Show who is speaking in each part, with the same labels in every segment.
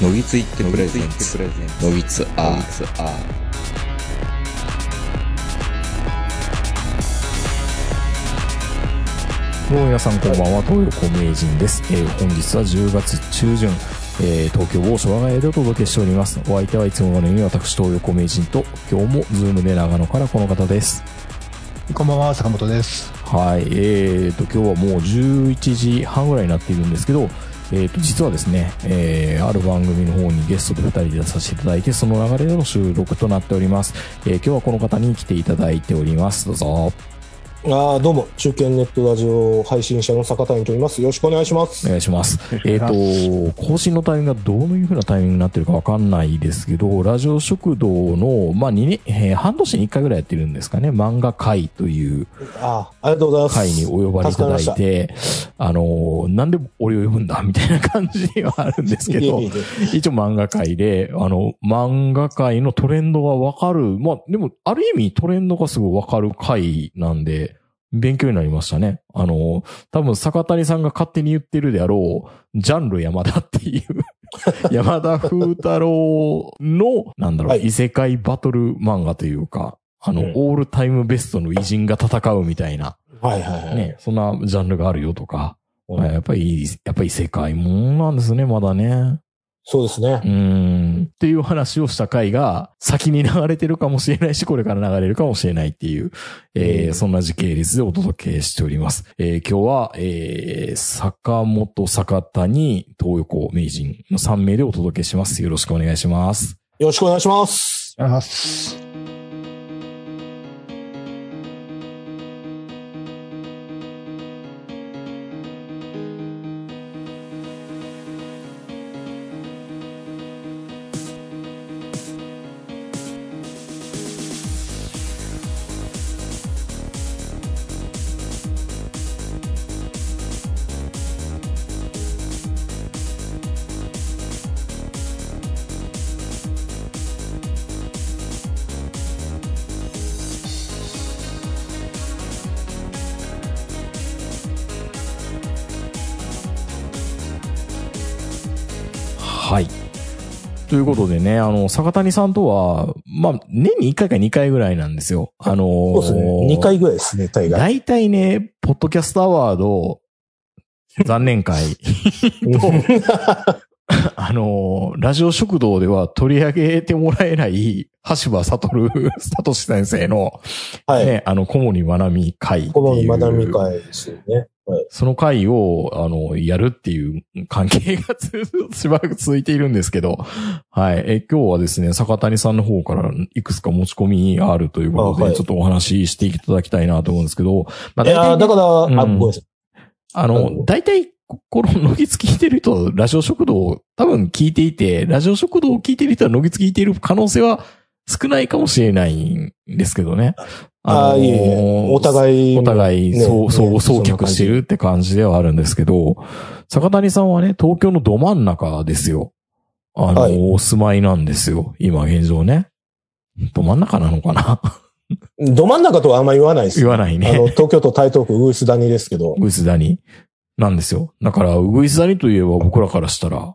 Speaker 1: のぎついってプレゼンツ。のぎつアー
Speaker 2: どうも皆さんこんばんは、東横名人です。えー本日は10月中旬、えー東京某所我が家でお届けしております。お相手はいつものように私、東横名人と、今日も Zoom で長野からこの方です。
Speaker 3: こんばんは、坂本です。
Speaker 2: はい、えーと、今日はもう11時半ぐらいになっているんですけど、えーと、実はですね、えーある番組の方にゲストで2人で出させていただいて、その流れでの収録となっております。えー今日はこの方に来ていただいております。どうぞ。
Speaker 4: ああ、どうも、中堅ネットラジオ配信者の坂谷と言います。よろしくお願いします。
Speaker 2: お願いします。えっ、と、更新のタイミングがどういうふうなタイミングになってるかわかんないですけど、ラジオ食堂の、まあ、2年、えー半年に1回ぐらいやってるんですかね、漫画会という
Speaker 4: ああ、ありがとうございます。
Speaker 2: 会にお呼ばれいただいて、あのーなんで俺を呼ぶんだみたいな感じではあるんですけど
Speaker 4: いえいえい、え
Speaker 2: 一応漫画界で、あの、漫画界のトレンドがわかる。まあ、でも、ある意味トレンドがすごいわかる回なんで、勉強になりましたね。あの、多分坂谷さんが勝手に言ってるであろう、ジャンル山田っていう、山田風太郎の、なんだろう、
Speaker 4: はい
Speaker 2: 異世界バトル漫画というか、あの、
Speaker 4: うん
Speaker 2: オールタイムベストの偉人が戦うみたいな、
Speaker 4: はいはいはい。
Speaker 2: ね、そんなジャンルがあるよとか、
Speaker 4: うん
Speaker 2: やっぱり、やっぱり異世界もんなんですね、まだね。
Speaker 4: そうですね
Speaker 2: う。ーん。っていう話をした回が先に流れてるかもしれないし、これから流れるかもしれないっていう、えー
Speaker 4: うん
Speaker 2: そんな時系列でお届けしております。えー今日は、えー坂本坂谷東横名人の3名でお届けします。よろしくお願いします。
Speaker 4: よろしくお願いします。
Speaker 3: ありがとうございます。
Speaker 2: いうことでね、あの、坂谷さんとは、まあ、年に1回か2回ぐらいなんですよ。あのー
Speaker 4: そうですね。2回ぐらいですね、大概。
Speaker 2: 大体ね、ポッドキャストアワード、残念会 あのーラジオ食堂では取り上げてもらえない、橋場悟、聡先生の、
Speaker 4: はい。
Speaker 2: ね、あの、小森まなみ会って
Speaker 4: この
Speaker 2: いう。
Speaker 4: まだみ会ですよね。はい。
Speaker 2: その会を、あの、やるっていう関係がしばらく続いているんですけど、はい。え、今日はですね、坂谷さんの方からいくつか持ち込みあるということで、
Speaker 4: あはい
Speaker 2: ちょっとお話ししていただきたいなと思うんですけど、まあ
Speaker 4: いやーだから、あ、
Speaker 2: うん
Speaker 4: ごめんなさい。
Speaker 2: あの、大体、この、のぎつ聞いてる人、ラジオ食堂を多分聞いていて、ラジオ食堂を聞いてる人はのぎつ聞いている可能性は少ないかもしれないんですけどね。
Speaker 4: ああ、いえいえ。お互い。
Speaker 2: お互い、
Speaker 4: ね
Speaker 2: そう、そう、
Speaker 4: ね
Speaker 2: 送客してるって感じではあるんですけど、坂谷さんはね、東京のど真ん中ですよ。あの、
Speaker 4: はい
Speaker 2: お住まいなんですよ。今現状ね。ど真ん中なのかな
Speaker 4: ど真ん中とはあんま言わないです。
Speaker 2: 言わないね
Speaker 4: あの、東京都台東区ウグイス谷ですけど。
Speaker 2: ウグイス谷なんですよ。だから、ウグイス谷といえば僕らからしたら、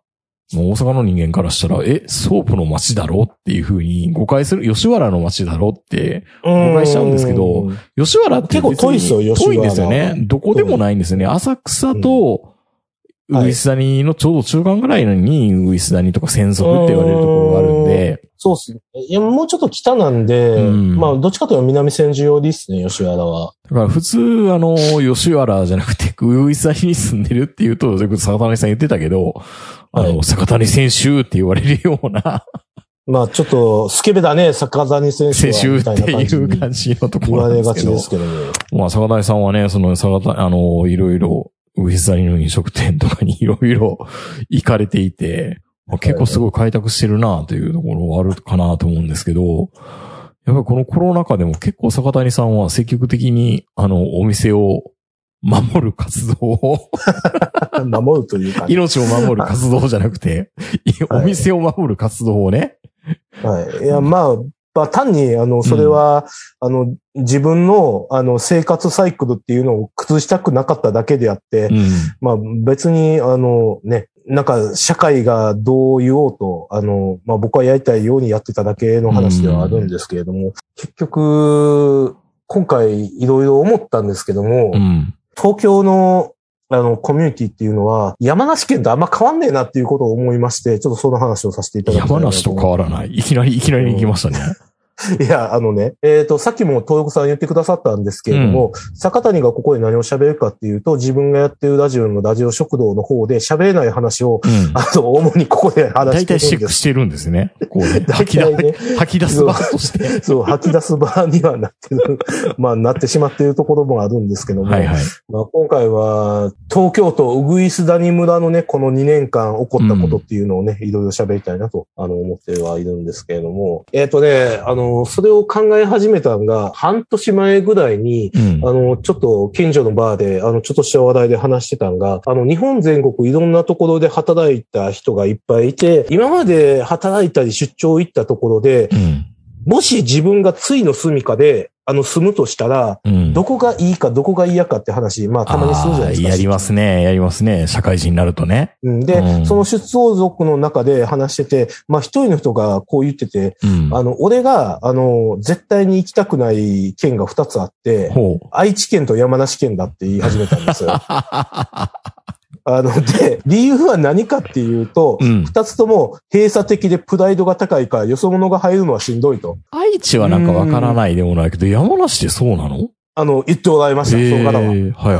Speaker 2: 大阪の人間からしたら、え、ソープの街だろっていうふうに誤解する、吉原の街だろって、
Speaker 4: 誤
Speaker 2: 解しちゃうんですけど吉原って
Speaker 4: 結構遠いですよ吉原
Speaker 2: 遠いんですよね。どこでもないんですよね。浅草と、ウグイス谷のちょうど中間ぐらいに、ウグイス谷とか専属って言われるところがあるんで、
Speaker 4: そうっすね。いや、もうちょっと北なんで、
Speaker 2: うん
Speaker 4: まあ、どっちかというと南千住寄りですね、吉原は。
Speaker 2: だから普通、あの、吉原じゃなくて、ウグイス谷に住んでるっていうと、坂谷さん言ってたけど、あの、
Speaker 4: はい
Speaker 2: 坂谷選手って言われるような、
Speaker 4: まあ、ちょっと、スケベだね、坂谷選手
Speaker 2: 選
Speaker 4: は。
Speaker 2: 手っていう感じのと
Speaker 4: 言
Speaker 2: ころ
Speaker 4: われがち
Speaker 2: ですけど、
Speaker 4: ですけども。
Speaker 2: まあ、坂谷さんはね、その、坂谷、あの、いろいろ、ウグイス谷の飲食店とかにいろいろ行かれていて、まあ結構すごい開拓してるなというところはあるかなと思うんですけど、やっぱりこのコロナ禍でも結構坂谷さんは積極的に、あの、お店を守る活動を、
Speaker 4: 守るというか、
Speaker 2: 命を守る活動じゃなくて、お
Speaker 4: はい
Speaker 2: 店を守る活動をね、
Speaker 4: はい。いや、まあ、まあ、単に、あの、それは、あの、自分の、あの、生活サイクルっていうのを崩したくなかっただけであって、
Speaker 2: うん。
Speaker 4: まあ、別に、あの、ね、なんか社会がどう言おうと、あの、まあ、僕はやりたいようにやってただけの話ではあるんですけれども、結局、今回いろいろ思ったんですけども、
Speaker 2: うん。
Speaker 4: 東京のあの、コミュニティっていうのは、山梨県とあんま変わんねえなっていうことを思いまして、ちょっとその話をさせていただきたいな
Speaker 2: 山梨と変わらない。いきなり、いきなり行きましたね。
Speaker 4: いや、あのね、えっ、と、さっきも東横さん言ってくださったんですけれども、坂谷がここで何を喋るかっていうと、自分がやってるラジオのラジオ食堂の方で喋れない話を、
Speaker 2: うん。
Speaker 4: あの、主にここで話してるんです。
Speaker 2: ェックしてるんですね。こうね。
Speaker 4: 大
Speaker 2: 吐き出
Speaker 4: 体ね、
Speaker 2: 吐き出す場として。
Speaker 4: そう、吐き出す場にはなってる、まあ、なってしまっているところもあるんですけども、
Speaker 2: はいはい。
Speaker 4: まあ、今回は、東京都ウグイス谷村のね、この2年間起こったことっていうのをね、いろいろ喋りたいなと、あの、思ってはいるんですけれども、えっ、とね、あの、それを考え始めたのが、半年前ぐらいに、
Speaker 2: うん。
Speaker 4: あの、ちょっと近所のバーで、あの、ちょっとした話題で話してたのが、あの、日本全国いろんなところで働いた人がいっぱいいて、今まで働いたり出張行ったところで、
Speaker 2: うん。
Speaker 4: もし自分がついの住みかで、あの、住むとしたら、
Speaker 2: うん。
Speaker 4: どこがいいか、どこが嫌かって話、まあ、たまにするじゃないですか。
Speaker 2: やりますね。やりますね。社会人になるとね。
Speaker 4: うんで、
Speaker 2: うん
Speaker 4: その出張族の中で話してて、まあ一人の人がこう言ってて、
Speaker 2: うん。
Speaker 4: あの、俺が、あの、絶対に行きたくない県が二つあって。愛知県と山梨県だって言い始めたんですよ。あの、で、理由は何かっていうと、
Speaker 2: うん。
Speaker 4: 二つとも閉鎖的でプライドが高いから、よそ者が入るのはしんどいと。
Speaker 2: 愛知はなんかわからないでもないけど、山梨ってそうなの？
Speaker 4: あの、言っておられました、その方は。
Speaker 2: えはいはい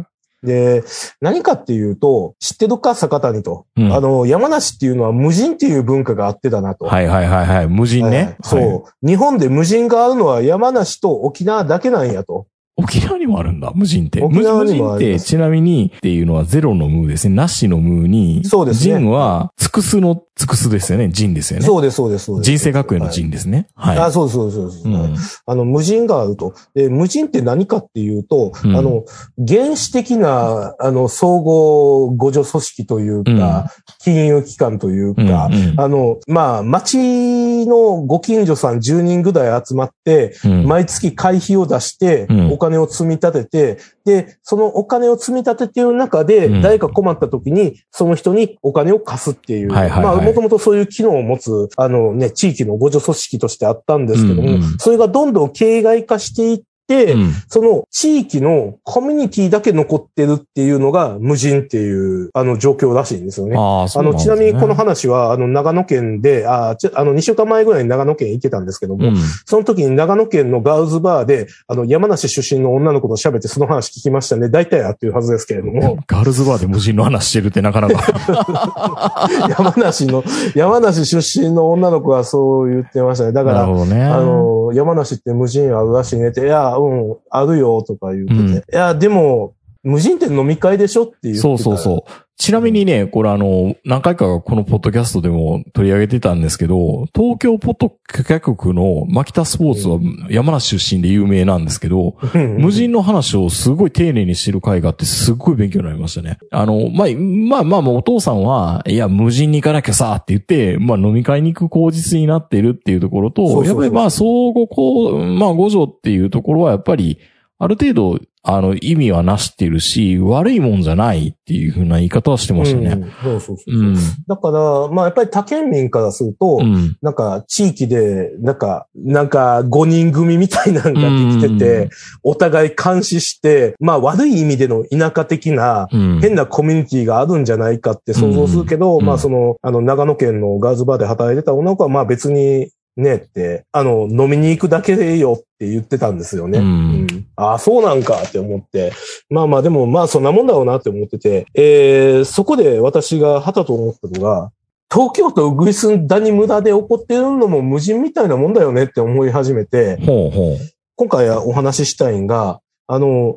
Speaker 2: は
Speaker 4: で、何かっていうと、知ってるか、坂谷と。
Speaker 2: い。うん
Speaker 4: あの、山梨っていうのは無人っていう文化があってだなと。
Speaker 2: はいはいはいはい。無人ね。
Speaker 4: はい
Speaker 2: はい
Speaker 4: そう。日本で無人があるのは山梨と沖縄だけなんやと。
Speaker 2: 沖縄にもあるんだ、無人って。無人って、ちなみにっていうのはゼロの無ですね。なしの無に、
Speaker 4: そうですね
Speaker 2: 人は、尽くすの尽くすですよね。人ですよね。
Speaker 4: そうです、そうです、そうです。
Speaker 2: 人生学園の人ですね。はい。
Speaker 4: あ、そうです、そうです、そうです。
Speaker 2: うん
Speaker 4: はいあの、無人があると。で、無人って何かっていうと、
Speaker 2: うん
Speaker 4: あの、原始的な、あの、総合互助組織というか、金融機関という
Speaker 2: うん
Speaker 4: か、
Speaker 2: うん
Speaker 4: あの、まあ、町のご近所さん10人ぐらい集まって、
Speaker 2: うん
Speaker 4: 毎月会費を出して
Speaker 2: うん、
Speaker 4: お金を積み立てて、で、そのお金を積み立てている中で、
Speaker 2: うん。
Speaker 4: 誰か困った時に、その人にお金を貸すっていう、まあ、もともとそういう機能を持つ、あのね、地域の互助組織としてあったんですけども、
Speaker 2: うんうん
Speaker 4: それがどんどん形骸化していって、
Speaker 2: うん
Speaker 4: その地域のコミュニティだけ残ってるっていうのが無人っていう、あの状況らしいんですよね。
Speaker 2: ああ、そ
Speaker 4: あの、ちなみにこの話は、あの、長野県で、ああの、2週間前ぐらいに長野県行ってたんですけども、
Speaker 2: うん。
Speaker 4: その時に長野県のガールズバーで、あの、山梨出身の女の子と喋ってその話聞きましたね。大体あっていうはずですけれども、
Speaker 2: ガールズバーで無人の話してるってなかなか。
Speaker 4: 山梨の、山梨出身の女の子がそう言ってましたね。だから、
Speaker 2: ね。
Speaker 4: あの、山梨って無人あるらしいねって、いや、うん、あるよとか言ってて、
Speaker 2: うん。
Speaker 4: いや、でも、無人って飲み会でしょって言ってた
Speaker 2: そうそうそう。ちなみにね、これあの、何回かこのポッドキャストでも取り上げてたんですけど、東京ポッドキャ局の牧田スポーツは山梨出身で有名なんですけど、
Speaker 4: う。
Speaker 2: 無人の話をすごい丁寧にしてる回があってすっごい勉強になりましたね。あの、まあ、まあまあまあお父さんは、いや、無人に行かなきゃさって言って、まあ飲み会に行く口実になってるっていうところと、
Speaker 4: そうそうそう
Speaker 2: やっぱりまあ相互こう、まあ五条っていうところはやっぱり、ある程度、あの、意味はなしてるし、悪いもんじゃないっていうふうな言い方はしてましたね。
Speaker 4: うんそうそうそう。
Speaker 2: うん。
Speaker 4: だから、まあやっぱり他県民からすると、
Speaker 2: うん。
Speaker 4: なんか地域で、なんか、なんか5人組みたいなのができてて、
Speaker 2: うん
Speaker 4: お互い監視して、まあ悪い意味での田舎的な、
Speaker 2: うん。
Speaker 4: 変なコミュニティがあるんじゃないかって想像するけど、
Speaker 2: うん
Speaker 4: まあその、あの、長野県のガールズバーで働いてた女の子は、まあ別に、ねって、あの、飲みに行くだけでよって言ってたんですよね。
Speaker 2: うん
Speaker 4: うんああ、そうなんかって思って。まあまあでも、まあそんなもんだろうなって思ってて、えー、そこで私がはたと思ったのが、東京都ウグイス谷村で起こってるのも無人みたいなもんだよねって思い始めて、
Speaker 2: ほうほう。
Speaker 4: 今回お話ししたいんが、あの、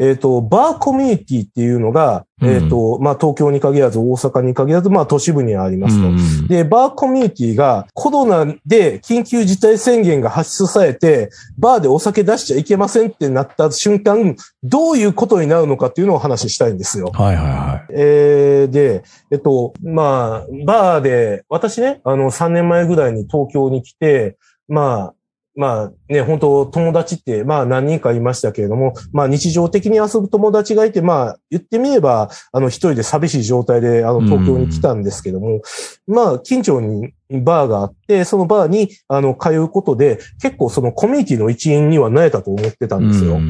Speaker 4: えっ、と、バーコミュニティっていうのが、
Speaker 2: うん
Speaker 4: えっ、と、まあ、東京に限らず、大阪に限らず、まあ、都市部にありますと。
Speaker 2: うん
Speaker 4: で、バーコミュニティがコロナで緊急事態宣言が発出されて、バーでお酒出しちゃいけませんってなった瞬間、どういうことになるのかっていうのをお話ししたいんですよ。
Speaker 2: はいはいは
Speaker 4: えー、で、えっと、まあ、バーで、私ね、あの、3年前ぐらいに東京に来て、まあ、まあね、本当友達って、まあ何人かいましたけれども、まあ日常的に遊ぶ友達がいて、まあ言ってみれば、あの一人で寂しい状態で、あの東京に来たんですけども、まあ近所にバーがあって、そのバーに、あの、通うことで、結構そのコミュニティの一員にはなれたと思ってたんですよ。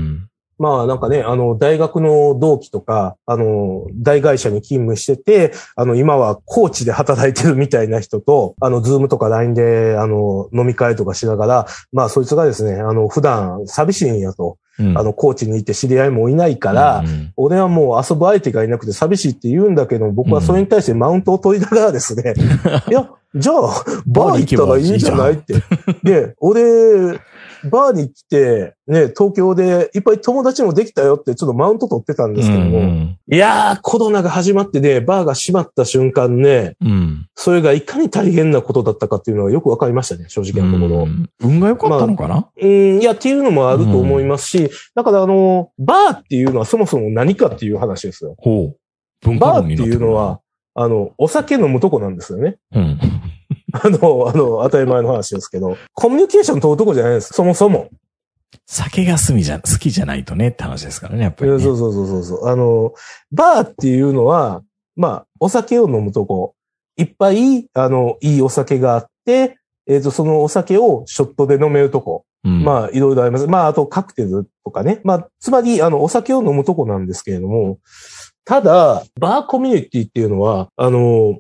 Speaker 4: まあなんかね、あの、大学の同期とか、あの、大会社に勤務してて、あの、今は高知で働いてるみたいな人と、あの、 Zoom とか LINE で、あの、飲み会とかしながら、まあそいつがですね、あの、普段寂しいんやと、
Speaker 2: うん。
Speaker 4: あの、高知に行って知り合いもいないから、
Speaker 2: うん
Speaker 4: 俺はもう遊ぶ相手がいなくて寂しいって言うんだけど、僕はそれに対してマウントを取りながらですね、いや、じゃあ、バー行ったらいいんじゃないって。で、俺、バーに来て、ね、東京でいっぱい友達もできたよってちょっとマウント取ってたんですけども、
Speaker 2: うん
Speaker 4: いやー、コロナが始まってね、バーが閉まった瞬間ね、
Speaker 2: うん。
Speaker 4: それがいかに大変なことだったかっていうのがよくわかりましたね、正直なところ。
Speaker 2: うん運が良かったのかな？
Speaker 4: うん、いや、っていうのもあると思いますし、だからあの、バーっていうのはそもそも何かっていう話ですよ。
Speaker 2: ほう。
Speaker 4: バーっていうのは、、あの、お酒飲むとこなんですよね。
Speaker 2: うん。
Speaker 4: あの、あの、当たり前の話ですけど、コミュニケーションとこじゃないです。そもそも。
Speaker 2: 酒が好きじゃ、好きじゃないとねって話ですからね、やっぱり、ね。
Speaker 4: そうそうそうそうそう。あの、バーっていうのは、まあ、お酒を飲むとこ、いっぱい、あの、いいお酒があって、えっ、と、そのお酒をショットで飲めるとこ。
Speaker 2: うん、
Speaker 4: まあ、いろいろあります。まあ、あとカクテルとかね。まあ、つまり、あの、お酒を飲むとこなんですけれども、ただ、バーコミュニティっていうのは、あの、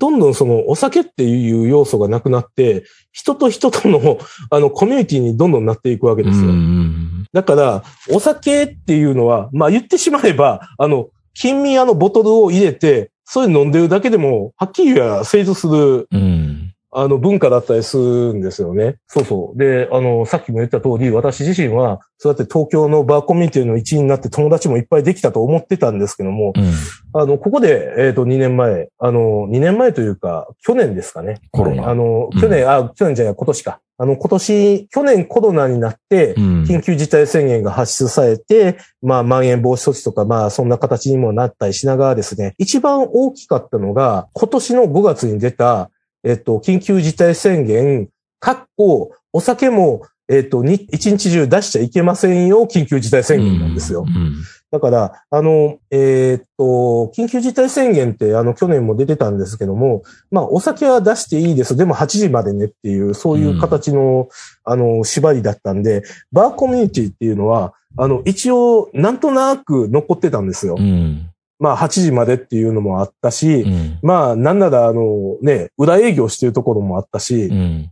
Speaker 4: どんどんそのお酒っていう要素がなくなって、人と人との、あの、コミュニティにどんどんなっていくわけ
Speaker 2: うん
Speaker 4: ですよ。
Speaker 2: うん
Speaker 4: だから、お酒っていうのは、まあ言ってしまえば、あの、金味あのボトルを入れて、それ飲んでるだけでも、はっきり言えば成立する、
Speaker 2: うん。
Speaker 4: あの、文化だったりするんですよね。そうそう。で、あの、さっきも言った通り、私自身は、そうやって東京のバーコミュニティの一員になって友達もいっぱいできたと思ってたんですけども、
Speaker 2: うん。
Speaker 4: あの、ここで、えっ、と、2年前、あの、2年前というか、去年ですかね。
Speaker 2: コロナ
Speaker 4: はいあの、
Speaker 2: うん
Speaker 4: 去年、あ、去年じゃない、今年か。あの、今年、去年コロナになって、
Speaker 2: うん。
Speaker 4: 緊急事態宣言が発出されて、まあ、まん延防止措置とか、まあ、そんな形にもなったりしながらですね、一番大きかったのが、今年の5月に出た、えっと、緊急事態宣言、かっこ、お酒も、えっと、に一日中出しちゃいけませんよ、緊急事態宣言なんですよ。
Speaker 2: うん。
Speaker 4: だから、あの、えーっと、緊急事態宣言って、あの、去年も出てたんですけども、まあ、お酒は出していいです。でも8時までねっていう、そういう形の、あの、縛りだったんで、バーコミュニティっていうのは、あの、一応、なんとなく残ってたんですよ。
Speaker 2: うん。
Speaker 4: まあ、8時までっていうのもあったし、
Speaker 2: うん。
Speaker 4: まあ、なんなら、あの、ね、裏営業してるところもあったし、
Speaker 2: うん。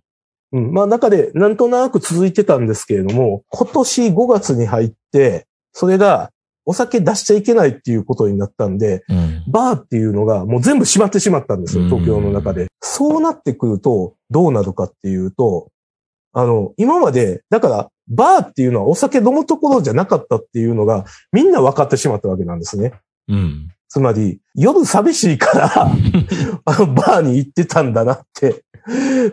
Speaker 4: うん、まあ中でなんとなく続いてたんですけれども、今年5月に入って、それがお酒出しちゃいけないっていうことになったんで、
Speaker 2: うん。
Speaker 4: バーっていうのがもう全部閉まってしまったんですよ、
Speaker 2: うん
Speaker 4: 東京の中で。そうなってくると、どうなるかっていうと、あの、今まで、だから、バーっていうのはお酒飲むところじゃなかったっていうのが、みんな分かってしまったわけなんですね。
Speaker 2: うん。
Speaker 4: つまり、夜寂しいから、あの、バーに行ってたんだなって、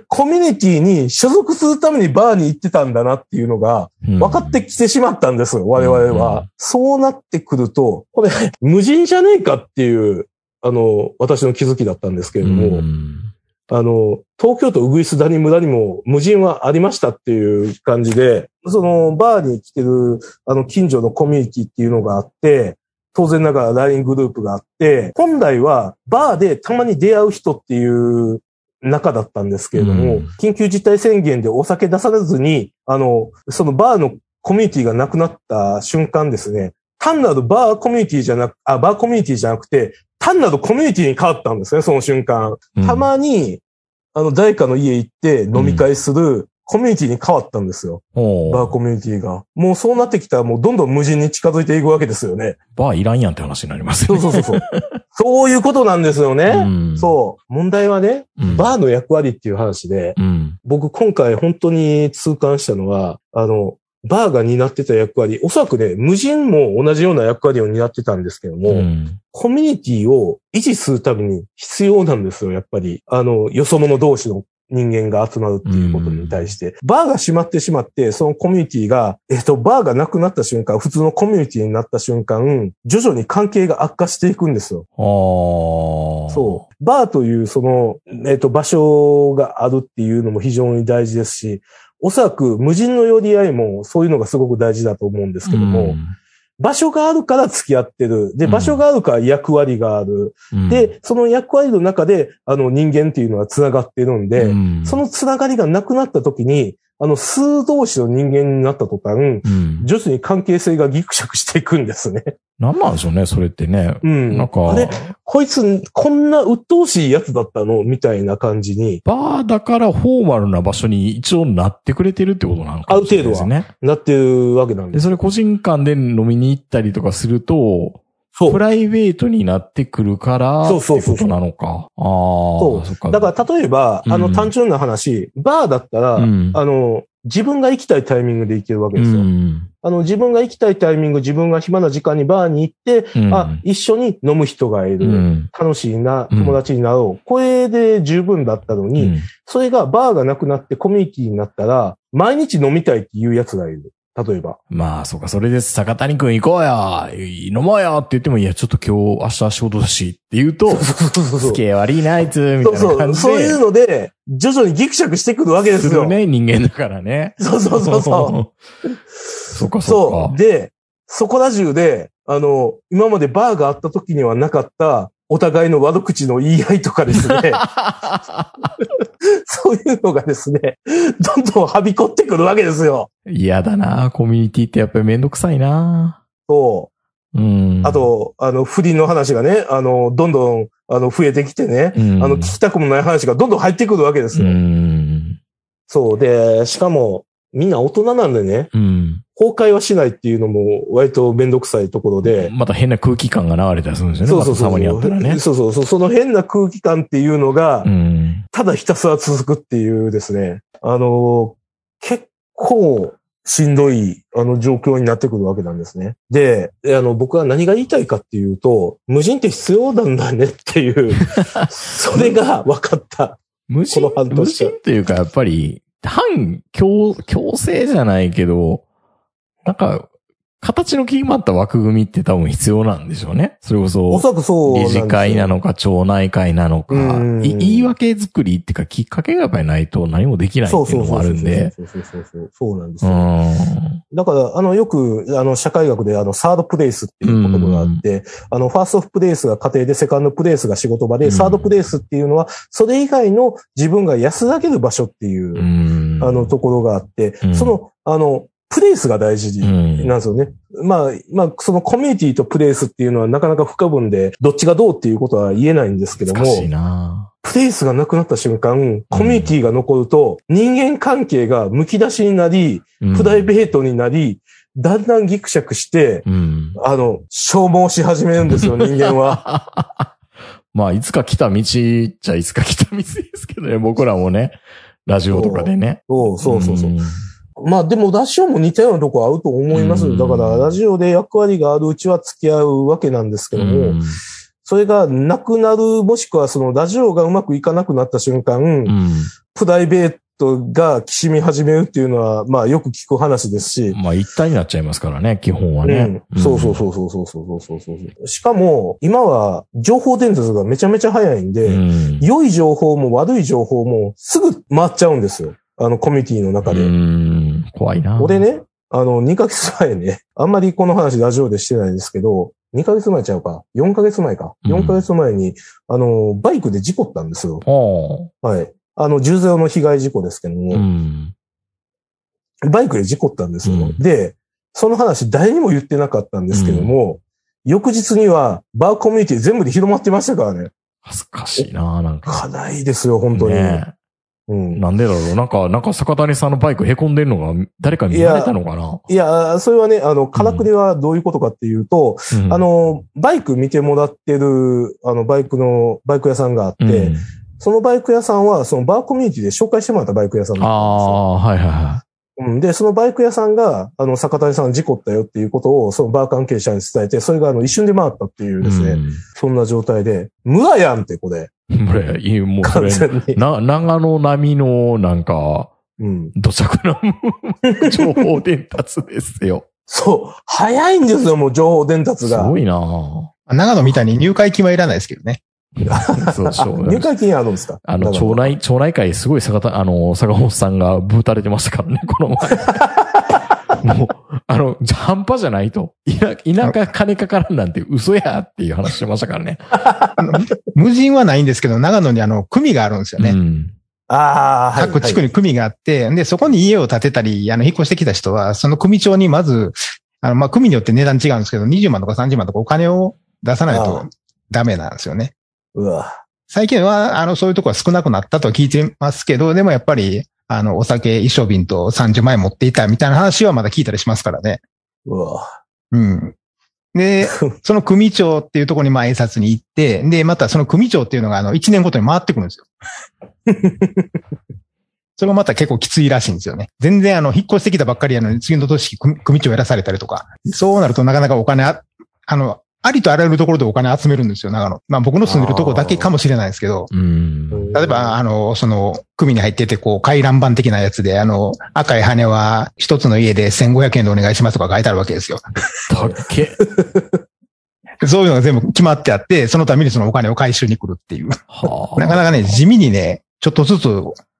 Speaker 4: コミュニティに所属するためにバーに行ってたんだなっていうのが
Speaker 2: うん
Speaker 4: 分かってきてしまったんですよ、我々
Speaker 2: うん
Speaker 4: は。そうなってくると、これ、無人じゃねえかっていう、あの、私の気づきだったんですけれども、
Speaker 2: うん
Speaker 4: あの、東京都ウグイス谷村にも無人はありましたっていう感じで、そのバーに来てる、あの、近所のコミュニティっていうのがあって、当然ながら LINE グループがあって、本来はバーでたまに出会う人っていう中だったんですけれども、
Speaker 2: うん
Speaker 4: 緊急事態宣言でお酒出さずに、あの、そのバーのコミュニティがなくなった瞬間ですね、単なるバーコミュニティじゃなく、あ、バーコミュニティじゃなくて、単なるコミュニティに変わったんですね、その瞬間。たまに、あの、誰かの家行って飲み会するコミュニティに変わったんですよ。バーコミュニティが。もうそうなってきたらもうどんどん無人に近づいていくわけですよね。
Speaker 2: バーいらんやんって話になりますよね。
Speaker 4: そうそうそうそう。そういうことなんですよね。
Speaker 2: うん
Speaker 4: そう。問題はね、
Speaker 2: うん。
Speaker 4: バーの役割っていう話で、
Speaker 2: うん。
Speaker 4: 僕今回本当に痛感したのは、あの、バーが担ってた役割、おそらくね、無人も同じような役割を担ってたんですけども、
Speaker 2: うん。
Speaker 4: コミュニティを維持するために必要なんですよ、やっぱり。あの、よそ者同士の人間が集まるっていうことに対して。バーが閉まってしまって、そのコミュニティが、えっと、バーがなくなった瞬間、普通のコミュニティになった瞬間、徐々に関係が悪化していくんですよ。
Speaker 2: ああ。
Speaker 4: そう。バーというその、えっと、場所があるっていうのも非常に大事ですし、おそらく無人の寄り合いもそういうのがすごく大事だと思うんですけども、場所があるから付き合ってる。で、
Speaker 2: うん
Speaker 4: 場所があるから役割がある。
Speaker 2: うん、
Speaker 4: で、その役割の中で、あの人間っていうのは繋がってるんで、
Speaker 2: うん
Speaker 4: その繋がりがなくなった時に、あの、数同士の人間になった途端、
Speaker 2: うん、
Speaker 4: 徐々に関係性がギクシャクしていくんですね。
Speaker 2: なんなんでしょうね、それってね。
Speaker 4: うん。
Speaker 2: なんか、
Speaker 4: あれこいつ、こんな鬱陶しいやつだったの？みたいな感じに
Speaker 2: バーだからフォーマルな場所に一応なってくれてるってことなのかもしれないですね。
Speaker 4: なってるわけなんで。
Speaker 2: ですそれ個人間で飲みに行ったりとかすると、
Speaker 4: そう。
Speaker 2: プライベートになってくるから、
Speaker 4: そうそうそう
Speaker 2: ってことなのか。ああ、
Speaker 4: そう
Speaker 2: か。
Speaker 4: だから、例えば、あの、
Speaker 2: うん
Speaker 4: 単純な話、バーだったら、
Speaker 2: うん
Speaker 4: あの、自分が行きたいタイミングで行けるわけですよ。
Speaker 2: うん
Speaker 4: あの、自分が行きたいタイミング、自分が暇な時間にバーに行って、
Speaker 2: うん
Speaker 4: あ、一緒に飲む人がいる。
Speaker 2: うん
Speaker 4: 楽しいな、
Speaker 2: うん
Speaker 4: 友達になろう。これで十分だったのに、
Speaker 2: うん
Speaker 4: それがバーがなくなってコミュニティになったら、毎日飲みたいっていうやつがいる。例えば。
Speaker 2: まあ、そうか、それです。坂谷くん行こうよ飲もうよって言っても、いや、ちょっと今日、明日仕事だしって言うと、
Speaker 4: そうそうそうそう。
Speaker 2: すげえ悪いな、あいつ、み
Speaker 4: そうそう。
Speaker 2: たいな感じで。
Speaker 4: そういうので、徐々にギクシャクしてくるわけですよ。
Speaker 2: するね、人間だからね。
Speaker 4: そうそうそうそう。
Speaker 2: う。そうか、そうか
Speaker 4: そう。。で、そこら中で、あの、今までバーがあった時にはなかった、お互いの悪口の言い合いとかですね、そういうのがですね、どんどんはびこってくるわけですよ。
Speaker 2: 嫌だな、コミュニティってやっぱりめんどくさいな。
Speaker 4: そう。
Speaker 2: うん。
Speaker 4: あ、と、あの、不倫の話がね、あの、どんどん、あの、増えてきてね、
Speaker 2: うん、
Speaker 4: あの、聞きたくもない話がどんどん入ってくるわけです
Speaker 2: う
Speaker 4: よ。
Speaker 2: ん。
Speaker 4: そう。で、しかも、みんな大人なんでね、
Speaker 2: うん。
Speaker 4: 崩壊はしないっていうのも割とめんどくさいところで、
Speaker 2: また変な空気感が流れたりするんですよね。
Speaker 4: そうそうそう。
Speaker 2: にあったらね。
Speaker 4: そうそうそう。その変な空気感っていうのが、
Speaker 2: うん。
Speaker 4: ただひたすら続くっていうですね、あの、結構しんどい、あの、状況になってくるわけなんですね。で、あの、僕は何が言いたいかっていうと、無人って必要なんだねっていう、それが分かった。
Speaker 2: 無人
Speaker 4: この半、年
Speaker 2: 無人っていうか、やっぱり、反強、強制じゃないけど、なんか、形の決まった枠組みって多分必要なんでしょうね。それこ
Speaker 4: お
Speaker 2: そ、
Speaker 4: そらくそう
Speaker 2: 理事会なのか、町内会なのか、言い訳作りっていうか、きっかけがやっぱりないと何もできないっていうのもあるんで。
Speaker 4: そうそうそうそう。そうなんです
Speaker 2: う
Speaker 4: よ。
Speaker 2: ん。
Speaker 4: だから、あの、よく、あの、社会学で、あの、サードプレイスっていう言葉があって、あの、ファーストプレイスが家庭で、セカンドプレイスが仕事場で、
Speaker 2: うん
Speaker 4: サードプレイスっていうのは、それ以外の自分が安らげる場所っていう、
Speaker 2: うん。
Speaker 4: あの、ところがあって、
Speaker 2: うん
Speaker 4: その、あの、プレイスが大事
Speaker 2: うん
Speaker 4: なんですよね。まあ、まあ、そのコミュニティとプレイスっていうのはなかなか不可分で、どっちがどうっていうことは言えないんですけどもプレイスがなくなった瞬間、コミュニティが残ると、人間関係が剥き出しになり、
Speaker 2: うん
Speaker 4: プライベートになり、だんだんギクシャクして、
Speaker 2: うん。
Speaker 4: あの、消耗し始めるんですよ、人間は。
Speaker 2: まあ、いつか来た道っちゃいつか来た道ですけどね、僕らもね、ラジオとかでね。
Speaker 4: そうそうそうそう。
Speaker 2: ん
Speaker 4: まあでも、ラジオも似たようなとこあると思います。
Speaker 2: うん
Speaker 4: だから、ラジオで役割があるうちは付き合うわけなんですけども、
Speaker 2: うん
Speaker 4: それがなくなる、もしくはそのラジオがうまくいかなくなった瞬間、
Speaker 2: うん。
Speaker 4: プライベートがきしみ始めるっていうのは、まあよく聞く話ですし、
Speaker 2: まあ、一体になっちゃいますからね、基本は
Speaker 4: う
Speaker 2: ね
Speaker 4: ん。そうそうそうそうそうそうそうそう。しかも、今は情報伝達がめちゃめちゃ早いんで、
Speaker 2: うん。
Speaker 4: 良い情報も悪い情報もすぐ回っちゃうんですよ。あのコミュニティの中で。
Speaker 2: うん。怖いな。
Speaker 4: 俺ね、あの、2ヶ月前ね、あんまりこの話ラジオでしてないですけど、2ヶ月前ちゃうか ?4 ヶ月前か。
Speaker 2: うん
Speaker 4: 4ヶ月前に、あの、バイクで事故ったんですよ。
Speaker 2: お
Speaker 4: はい。あの、重ゼロの被害事故ですけど
Speaker 2: う
Speaker 4: も、
Speaker 2: ん。
Speaker 4: バイクで事故ったんですよ。
Speaker 2: うん
Speaker 4: で、その話誰にも言ってなかったんですけども、翌日にはバーコミュニティ全部で広まってましたからね。
Speaker 2: 恥ずかしいな、なんか。
Speaker 4: 課題ですよ、本当に。
Speaker 2: ね
Speaker 4: うん。
Speaker 2: なんでだろう。なんか、なんか坂谷さんのバイク凹んでるのが誰かに見られたのかな？い
Speaker 4: や、それはね、あの、からくりはどういうことかっていうと、
Speaker 2: うん。
Speaker 4: あ、の、バイク見てもらってる、あの、バイクの、バイク屋さんがあって、
Speaker 2: うん。
Speaker 4: そのバイク屋さんは、そのバーコミュニティで紹介してもらったバイク屋さん
Speaker 2: ああ、はいはいは
Speaker 4: うん。で、そのバイク屋さんが、あの、坂谷さん事故ったよっていうことを、そのバー関係者に伝えて、それがあの、一瞬で回ったっていう
Speaker 2: い。
Speaker 4: ですね、そんな状態で、村やんって、これ。
Speaker 2: うん。これ、もうそ
Speaker 4: 完
Speaker 2: れ。な、長野並みの、なんか、
Speaker 4: うん。
Speaker 2: 土着な情報伝達ですよ。
Speaker 4: そう。早いんですよ、もう情報伝達が。
Speaker 2: すごいな
Speaker 3: 長野みたいに入会金はいらないですけどね。
Speaker 2: そう、そう
Speaker 4: 入会金あるんですか？
Speaker 2: あの、町内、町内会すごい坂田、あの、坂本さんがブーたれてましたからね、この前。もう、あの、半端じゃないと。田田舎金かからんなんて嘘やっていう話してましたからね。
Speaker 3: 無人はないんですけど、長野にあの、組があるんですよね。
Speaker 2: うん。
Speaker 4: ああ、はい。
Speaker 3: 各地区に組があって、で、そこに家を建てたり、あの、引っ越してきた人は、その組長にまず、あの、まあ、組によって値段違うんですけど、20万とか30万とかお金を出さない
Speaker 4: あ
Speaker 3: とダメなんですよね。
Speaker 4: うわ。
Speaker 3: 最近は、あの、そういうとこは少なくなったとは聞いてますけど、でもやっぱり、あの、お酒一升瓶と30万円持っていたみたいな話はまだ聞いたりしますからね。
Speaker 4: うわ。
Speaker 3: うん。で、その組長っていうところにまあ挨拶に行って、で、またその組長っていうのがあの、1年ごとに回ってくるんですよ。それがまた結構きついらしいんですよね。全然あの、引っ越してきたばっかりやのに、次の年組組長やらされたりとか。そうなるとなかなかお金あ、あの、ありとあらゆるところでお金集めるんですよ、長野。まあ僕の住んでるところだけかもしれないですけど。
Speaker 2: うん。
Speaker 3: 例えば、あの、その、組に入ってて、こう、回覧板的なやつで、あの、赤い羽は一つの家で1500円でお願いしますとか書いてあるわけですよ。
Speaker 2: たっけ？
Speaker 3: そういうのが全部決まってあって、そのためにそのお金を回収に来るっていう。
Speaker 2: はあ。
Speaker 3: なかなかね、地味にね、ちょっとずつ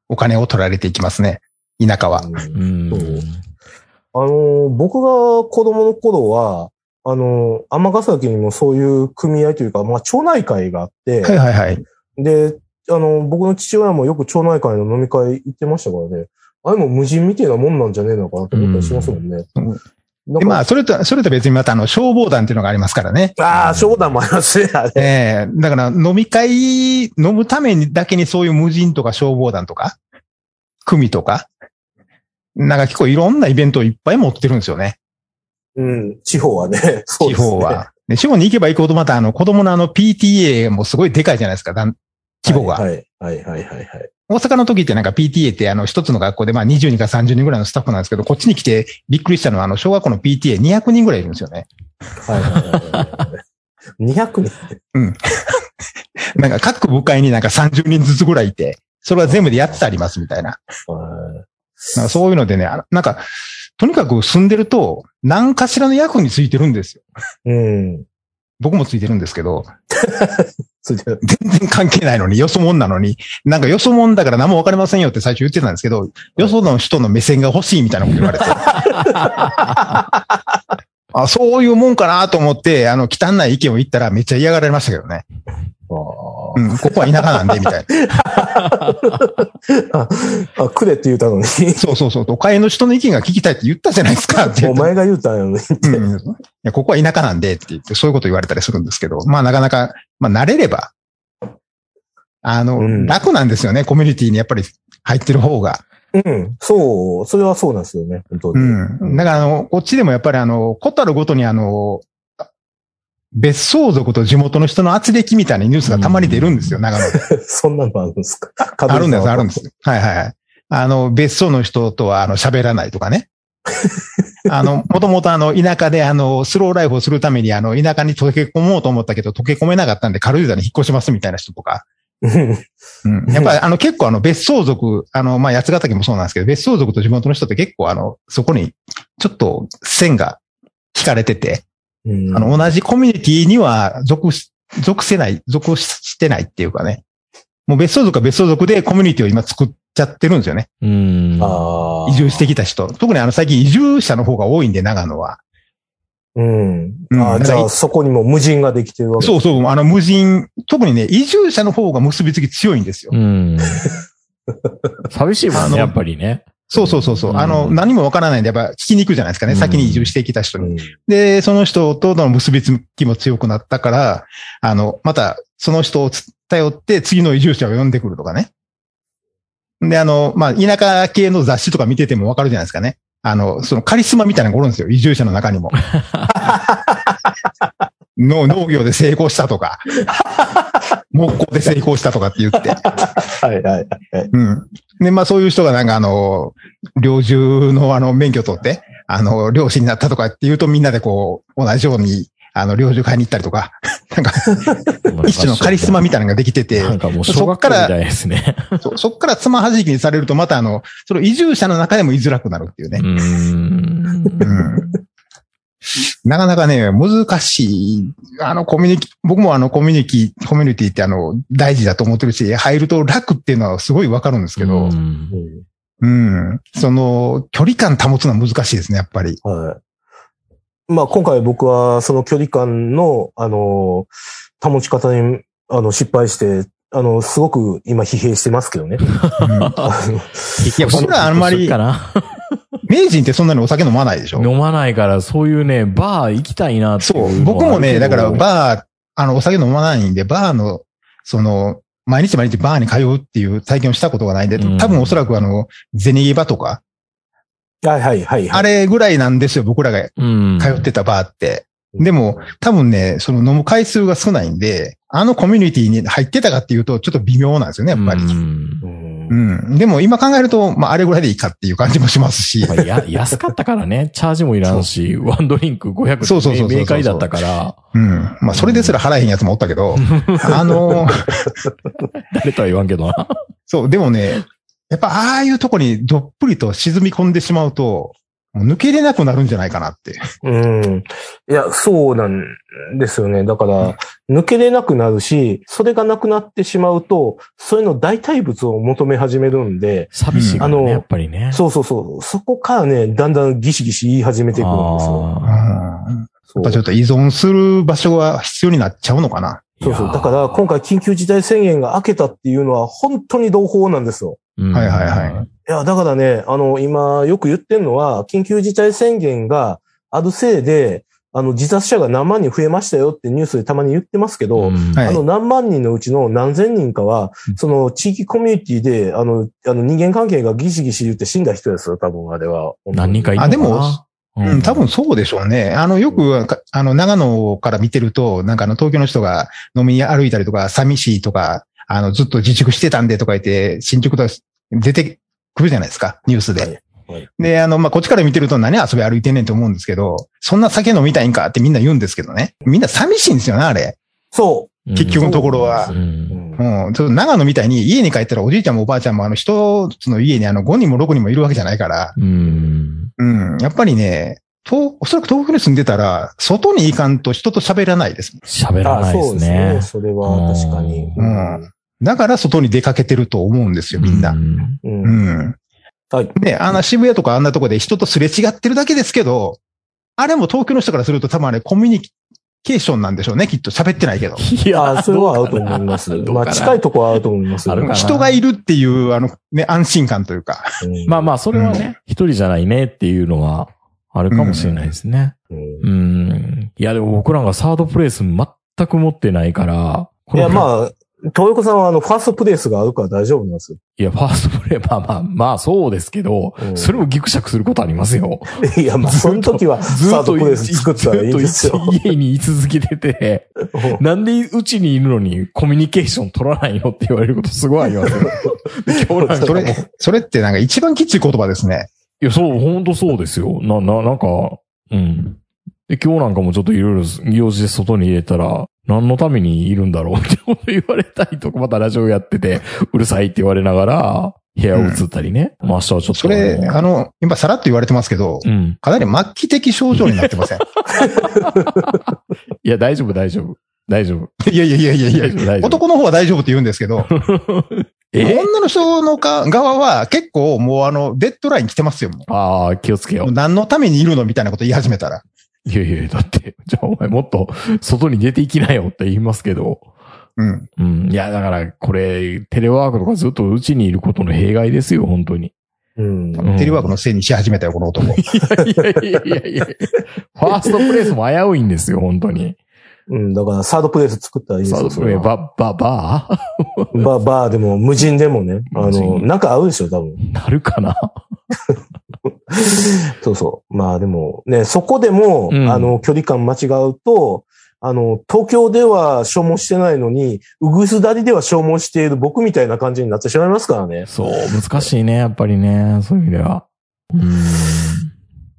Speaker 3: お金を取られていきますね。田舎は。
Speaker 4: あのー、僕が子供の頃は、あのー、尼崎にもそういう組合というか、まあ、町内会があって、
Speaker 3: はいはいはい。
Speaker 4: で、あの、僕の父親もよく町内会の飲み会行ってましたからね。あれも無人みたいなもんなんじゃねえのかなと思ったりしますもんね。
Speaker 3: うんで、ま
Speaker 4: か
Speaker 3: あ、それと、それと別にまたあの、消防団っていうのがありますからね。
Speaker 4: ああ、商談もありますね、あれ。
Speaker 3: ええだから飲み会、飲むためにだけにそういう無人とか消防団とか、組とか、なんか結構いろんなイベントをいっぱい持ってるんですよね。
Speaker 4: うん、地方はね。そう
Speaker 3: 地方は。で地方に行けば行くほどまたあの、子供のあの PTA もすごいでかいじゃないですか、だん規模が。
Speaker 4: はい、はい、はい、はいはい。
Speaker 3: 大阪の時ってなんか PTA ってあの一つの学校でまあ20人か30人ぐらいのスタッフなんですけど、こっちに来てびっくりしたのはあの小学校の PTA200 人ぐらいいるんですよね。
Speaker 4: はいはいはいはい。200人。
Speaker 3: なんか各部会になんか30人ずつぐらいいて、それは全部で8つありますみたいな。
Speaker 4: は
Speaker 3: なんかそういうのでね、あなんか、とにかく住んでると何かしらの役についてるんですよ。
Speaker 4: いうん。
Speaker 3: 僕もついてるんですけど、全然関係ないのに、よそもんなのに、なんかよそもんだから何もわかりませんよって最初言ってたんですけど、よその人の目線が欲しいみたいなこと言われて。あそういうもんかなと思って、あの、汚い意見を言ったらめっちゃ嫌がられましたけどね。
Speaker 4: あ
Speaker 3: うん、ここは田舎なんで、みたいな。
Speaker 4: あ、あくれって言ったのに。
Speaker 3: そうそうそう。都会の人の意見が聞きたいって言ったじゃないですか。
Speaker 4: お前が言うたんやのに。
Speaker 3: うん。いや、ここは田舎なんでって言って、そういうこと言われたりするんですけど、まあなかなか、まあ慣れれば、あの、
Speaker 4: うん
Speaker 3: 楽なんですよね、コミュニティにやっぱり入ってる方が。
Speaker 4: うん。そう、それはそうなんですよね。本当
Speaker 3: う
Speaker 4: に。
Speaker 3: ん。だからあの、こっちでもやっぱりあの、ことあるごとにあの、別荘族と地元の人の圧力みたいなニュースがたまに出るんですよ、長野で。
Speaker 4: そんなのあるんですか？
Speaker 3: あるんです、あるんで。す。はいはいはい。あの、別荘の人とは、あの、喋らないとかね。あの、もともとあの、田舎であの、スローライフをするためにあの、田舎に溶け込もうと思ったけど、溶け込めなかったんで軽井沢に引っ越しますみたいな人とか。
Speaker 4: う ん
Speaker 3: うん。やっぱりあの、結構あの、別荘族、あの、まあ、八ヶ岳もそうなんですけど、別荘族と地元の人って結構あの、そこに、ちょっと線が引かれてて、
Speaker 4: うん
Speaker 3: あの、同じコミュニティには属し、属せない、属してないっていうかね。もう別荘族は別荘族でコミュニティを今作っちゃってるんですよね。
Speaker 2: うん。
Speaker 4: ああ。
Speaker 3: 移住してきた人。特にあの最近移住者の方が多いんで、長野は。
Speaker 4: うん。
Speaker 3: うん
Speaker 4: ああ、じゃ
Speaker 3: だから
Speaker 4: あ、そこにも無人ができてるわけ
Speaker 3: そうそう、あの無人、特にね、移住者の方が結びつき強いんですよ。
Speaker 2: うん。寂しいもんね、やっぱりね。
Speaker 3: そうそうそうそう。
Speaker 2: うん
Speaker 3: あの、何もわからないんで、やっぱ聞きに行くじゃないですかね。
Speaker 2: うん
Speaker 3: 先に移住してきた人に。
Speaker 4: うん
Speaker 3: で、その人との結びつきも強くなったから、あの、また、その人を頼って次の移住者を呼んでくるとかね。で、あの、まあ、田舎系の雑誌とか見ててもわかるじゃないですかね。あの、そのカリスマみたいなのがおるんですよ。移住者の中にも。の農業で成功したとか、木工で成功したとかって言って。
Speaker 4: はいはいはい。
Speaker 3: うん。で、まあそういう人がなんかあの、猟銃のあの免許取って、あの、漁師になったとかっていうとみんなでこう、同じように、あの、猟銃買いに行ったりとか、なんか、一種のカリスマみたいなのができてて、
Speaker 2: なんかもう小学校みたいですね。
Speaker 3: そそっからつまはじきにされるとまたあの、その移住者の中でも居づらくなるっていうね。
Speaker 2: うん。
Speaker 3: うん。なかなかね、難しい。あの、コミュニティ、僕もあの、コミュニティ、コミュニティってあの、大事だと思ってるし、入ると楽っていうのはすごいわかるんですけど、
Speaker 2: うん
Speaker 4: うん
Speaker 3: うん。その、距離感保つのは難しいですね、やっぱり。
Speaker 4: はい。まあ、今回僕はその距離感の、あの、保ち方に、あの、失敗して、あの、すごく今疲弊してますけどね。
Speaker 3: いや僕らあんまり名人ってそんなにお酒飲まないでしょ？
Speaker 2: 飲まないから、そういうね、バー行きたいなって
Speaker 3: そ。
Speaker 2: いう
Speaker 3: 僕もね、だからバー、あの、お酒飲まないんで、バーの、その、毎日毎日バーに通うっていう体験をしたことがないんで、
Speaker 2: うん
Speaker 3: 多分おそらくあの、ゼニーバとか、
Speaker 4: はいはいはい。
Speaker 3: あれぐらいなんですよ、僕らが
Speaker 2: うん。
Speaker 3: 通ってたバーって。でも、多分ね、その飲む回数が少ないんで、あのコミュニティに入ってたかっていうと、ちょっと微妙なんですよね、やっぱり。
Speaker 2: うん。
Speaker 3: でも今考えると、まあ、あれぐらいでいいかっていう感じもしますし。
Speaker 2: まあや、安かったからね、チャージもいらんし、ワンドリンク500
Speaker 3: そうそうそうそう
Speaker 2: 明快だったから、
Speaker 3: うん。まあ、それですら払えへんやつもおったけど、あの、
Speaker 2: 誰とは言わんけどな。
Speaker 3: そう、でもね、やっぱああいうとこにどっぷりと沈み込んでしまうと、抜けれなくなるんじゃないかなって。
Speaker 4: うん。いや、そうなんですよね。だから、抜けれなくなるし、それがなくなってしまうと、それの代替物を求め始めるんで、
Speaker 2: 寂しいから
Speaker 4: うんあの
Speaker 2: ね、やっぱりね。
Speaker 4: そうそうそう。そこからね、だんだんギシギシ言い始めていくんですよ。
Speaker 3: うん。
Speaker 2: あ
Speaker 3: やっぱちょっと依存する場所が必要になっちゃうのかな。
Speaker 2: ー
Speaker 4: そうそう。だから、今回緊急事態宣言が明けたっていうのは、本当に同胞なんですよ。
Speaker 2: うん
Speaker 3: はいはいはい
Speaker 4: いや、だからね、あの、今、よく言ってるのは、緊急事態宣言があるせいで、あの、自殺者が何万人増えましたよってニュースでたまに言ってますけど、
Speaker 2: うん。
Speaker 3: はい。
Speaker 4: あの何万人のうちの何千人かは
Speaker 2: うん、
Speaker 4: その地域コミュニティで、あの、あの人間関係がギシギシ言って死んだ人ですよ、多分あれは。
Speaker 2: 何人かいるのかな。
Speaker 3: あでもうん、多分そうでしょうね。あの、よく、かあの、長野から見てると、なんかあの、東京の人が飲み歩いたりとか、寂しいとか、あの、ずっと自粛してたんでとか言って、新宿とか出てくるじゃないですか、ニュースで。
Speaker 4: はいはい
Speaker 3: で、あの、まあ、こっちから見てると何遊び歩いてんねんと思うんですけど、そんな酒飲みたいんかってみんな言うんですけどね。みんな寂しいんですよね、あれ。
Speaker 4: そ
Speaker 3: 結局のところは
Speaker 4: う。
Speaker 2: う。
Speaker 4: うんん
Speaker 3: うん。ちょっと長野みたいに家に帰ったらおじいちゃんもおばあちゃんもあの一つの家にあの5人も6人もいるわけじゃないから、
Speaker 2: うん。
Speaker 3: うん。やっぱりね、と、おそらく東京に住んでたら、外に行かんと人と喋らないです。
Speaker 2: 喋らないですね。
Speaker 4: それは確かに。
Speaker 3: うん。だから外に出かけてると思うんですよ、みんな。
Speaker 2: う
Speaker 3: うん。
Speaker 4: うんはい。
Speaker 3: ね、あんな渋谷とかあんなとこで人とすれ違ってるだけですけど、あれも東京の人からすると多分あれコミュニケーションなんでしょうね、きっと喋ってないけど。
Speaker 2: い
Speaker 4: あそれは合うと思います。まあ、近いとこは合うと思います
Speaker 3: 人がいるっていう、あの、ね、安心感というか。
Speaker 4: うん
Speaker 2: まあまあ、それはね、一人じゃないねっていうのはあるかもしれないですね。
Speaker 4: うん
Speaker 2: うん。いや、でも僕らがサードプレイス全く持ってないから。
Speaker 4: いや、
Speaker 2: あ。
Speaker 4: まあ、東横さんはあの、ファーストプレイスがあるから大丈夫なんですよ。
Speaker 2: いや、ファーストプレイ、まあまあ、まあそうですけど、
Speaker 4: うん
Speaker 2: それもギクシャクすることありますよ。
Speaker 4: いや、まあ、その時は、
Speaker 2: ずっと
Speaker 4: プレイス作ったらいいんですよ。
Speaker 2: ずっと家に居続けてて、なんでうちにいるのにコミュニケーション取らないのって言われることすごいありますよ。
Speaker 3: それ、それってなんか一番きつい言葉ですね。
Speaker 2: いや、そう、ほんとそうですよ。な、な、なんか、うん。で、今日なんかもちょっといろいろ用事で外に入れたら、何のためにいるんだろうってこと言われたりとか、またラジオやってて、うるさいって言われながら、部屋を移ったりね。まあ明日はちょっと。
Speaker 3: それ、あの、今さらっと言われてますけど、
Speaker 2: うん。
Speaker 3: かなり末期的症状になってません？
Speaker 2: いや、大丈夫、大丈夫。大丈夫。
Speaker 3: いやいやいやいやいや。男の方は大丈夫って言うんですけど、
Speaker 2: え？
Speaker 3: 女の人のか側は結構もうあの、デッドライン来てますよ。も
Speaker 2: ああ、気をつけよ
Speaker 3: う何のためにいるのみたいなこと言い始めたら。
Speaker 2: う。いやいや、だって、じゃあお前もっと外に出ていきなよって言いますけど。
Speaker 3: うん。
Speaker 2: うん。いや、だから、これ、テレワークとかずっとうちにいることの弊害ですよ、本当に。
Speaker 4: うん。
Speaker 2: うん
Speaker 3: テレワークのせいにし始めたよ、この男。
Speaker 2: いやいやいやいやいやファーストプレイスも危ういんですよ、本当に。
Speaker 4: うん。だから、サードプレイス作ったらいいですよ。
Speaker 2: サードプレイ、
Speaker 4: それは
Speaker 2: バ、バ、バ
Speaker 4: バー、バーでも、無人でもね。あの、なんか合うでしょ、多分。
Speaker 2: ーなるかな？
Speaker 4: そうそう。まあでも、ね、そこでも、
Speaker 2: うん
Speaker 4: あの、距離感間違うと、あの、東京では消耗してないのに、うぐすだりでは消耗している僕みたいな感じになってしまいますからね。
Speaker 2: そう、難しいね、やっぱりね、そういう意味では。うーん。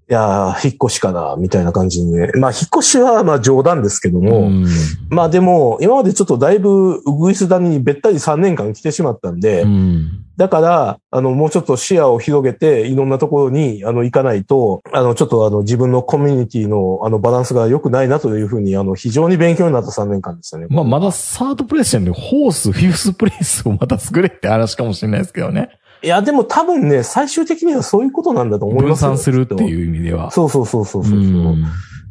Speaker 4: いやー、引っ越しかな、みたいな感じにね。まあ、引っ越しは、まあ冗談ですけども、
Speaker 2: うん
Speaker 4: まあでも、今までちょっとだいぶ、うぐいす谷にべったり3年間来てしまったんで、
Speaker 2: うん。
Speaker 4: だから、あの、もうちょっと視野を広げて、いろんなところに、あの、行かないと、あの、ちょっとあの、自分のコミュニティの、あの、バランスが良くないなというふうに、あの、非常に勉強になった3年間でしたね。
Speaker 2: まあ、まだサードプレイスじゃんで、ホース、フィフスプレイスをまた作れって話かもしれないですけどね。
Speaker 4: いや、でも多分ね、最終的にはそういうことなんだと思い
Speaker 2: 分
Speaker 4: ますよ
Speaker 2: 散するって
Speaker 4: う。
Speaker 2: いう意味では。
Speaker 4: そうそうそうそうそうそう。
Speaker 2: ん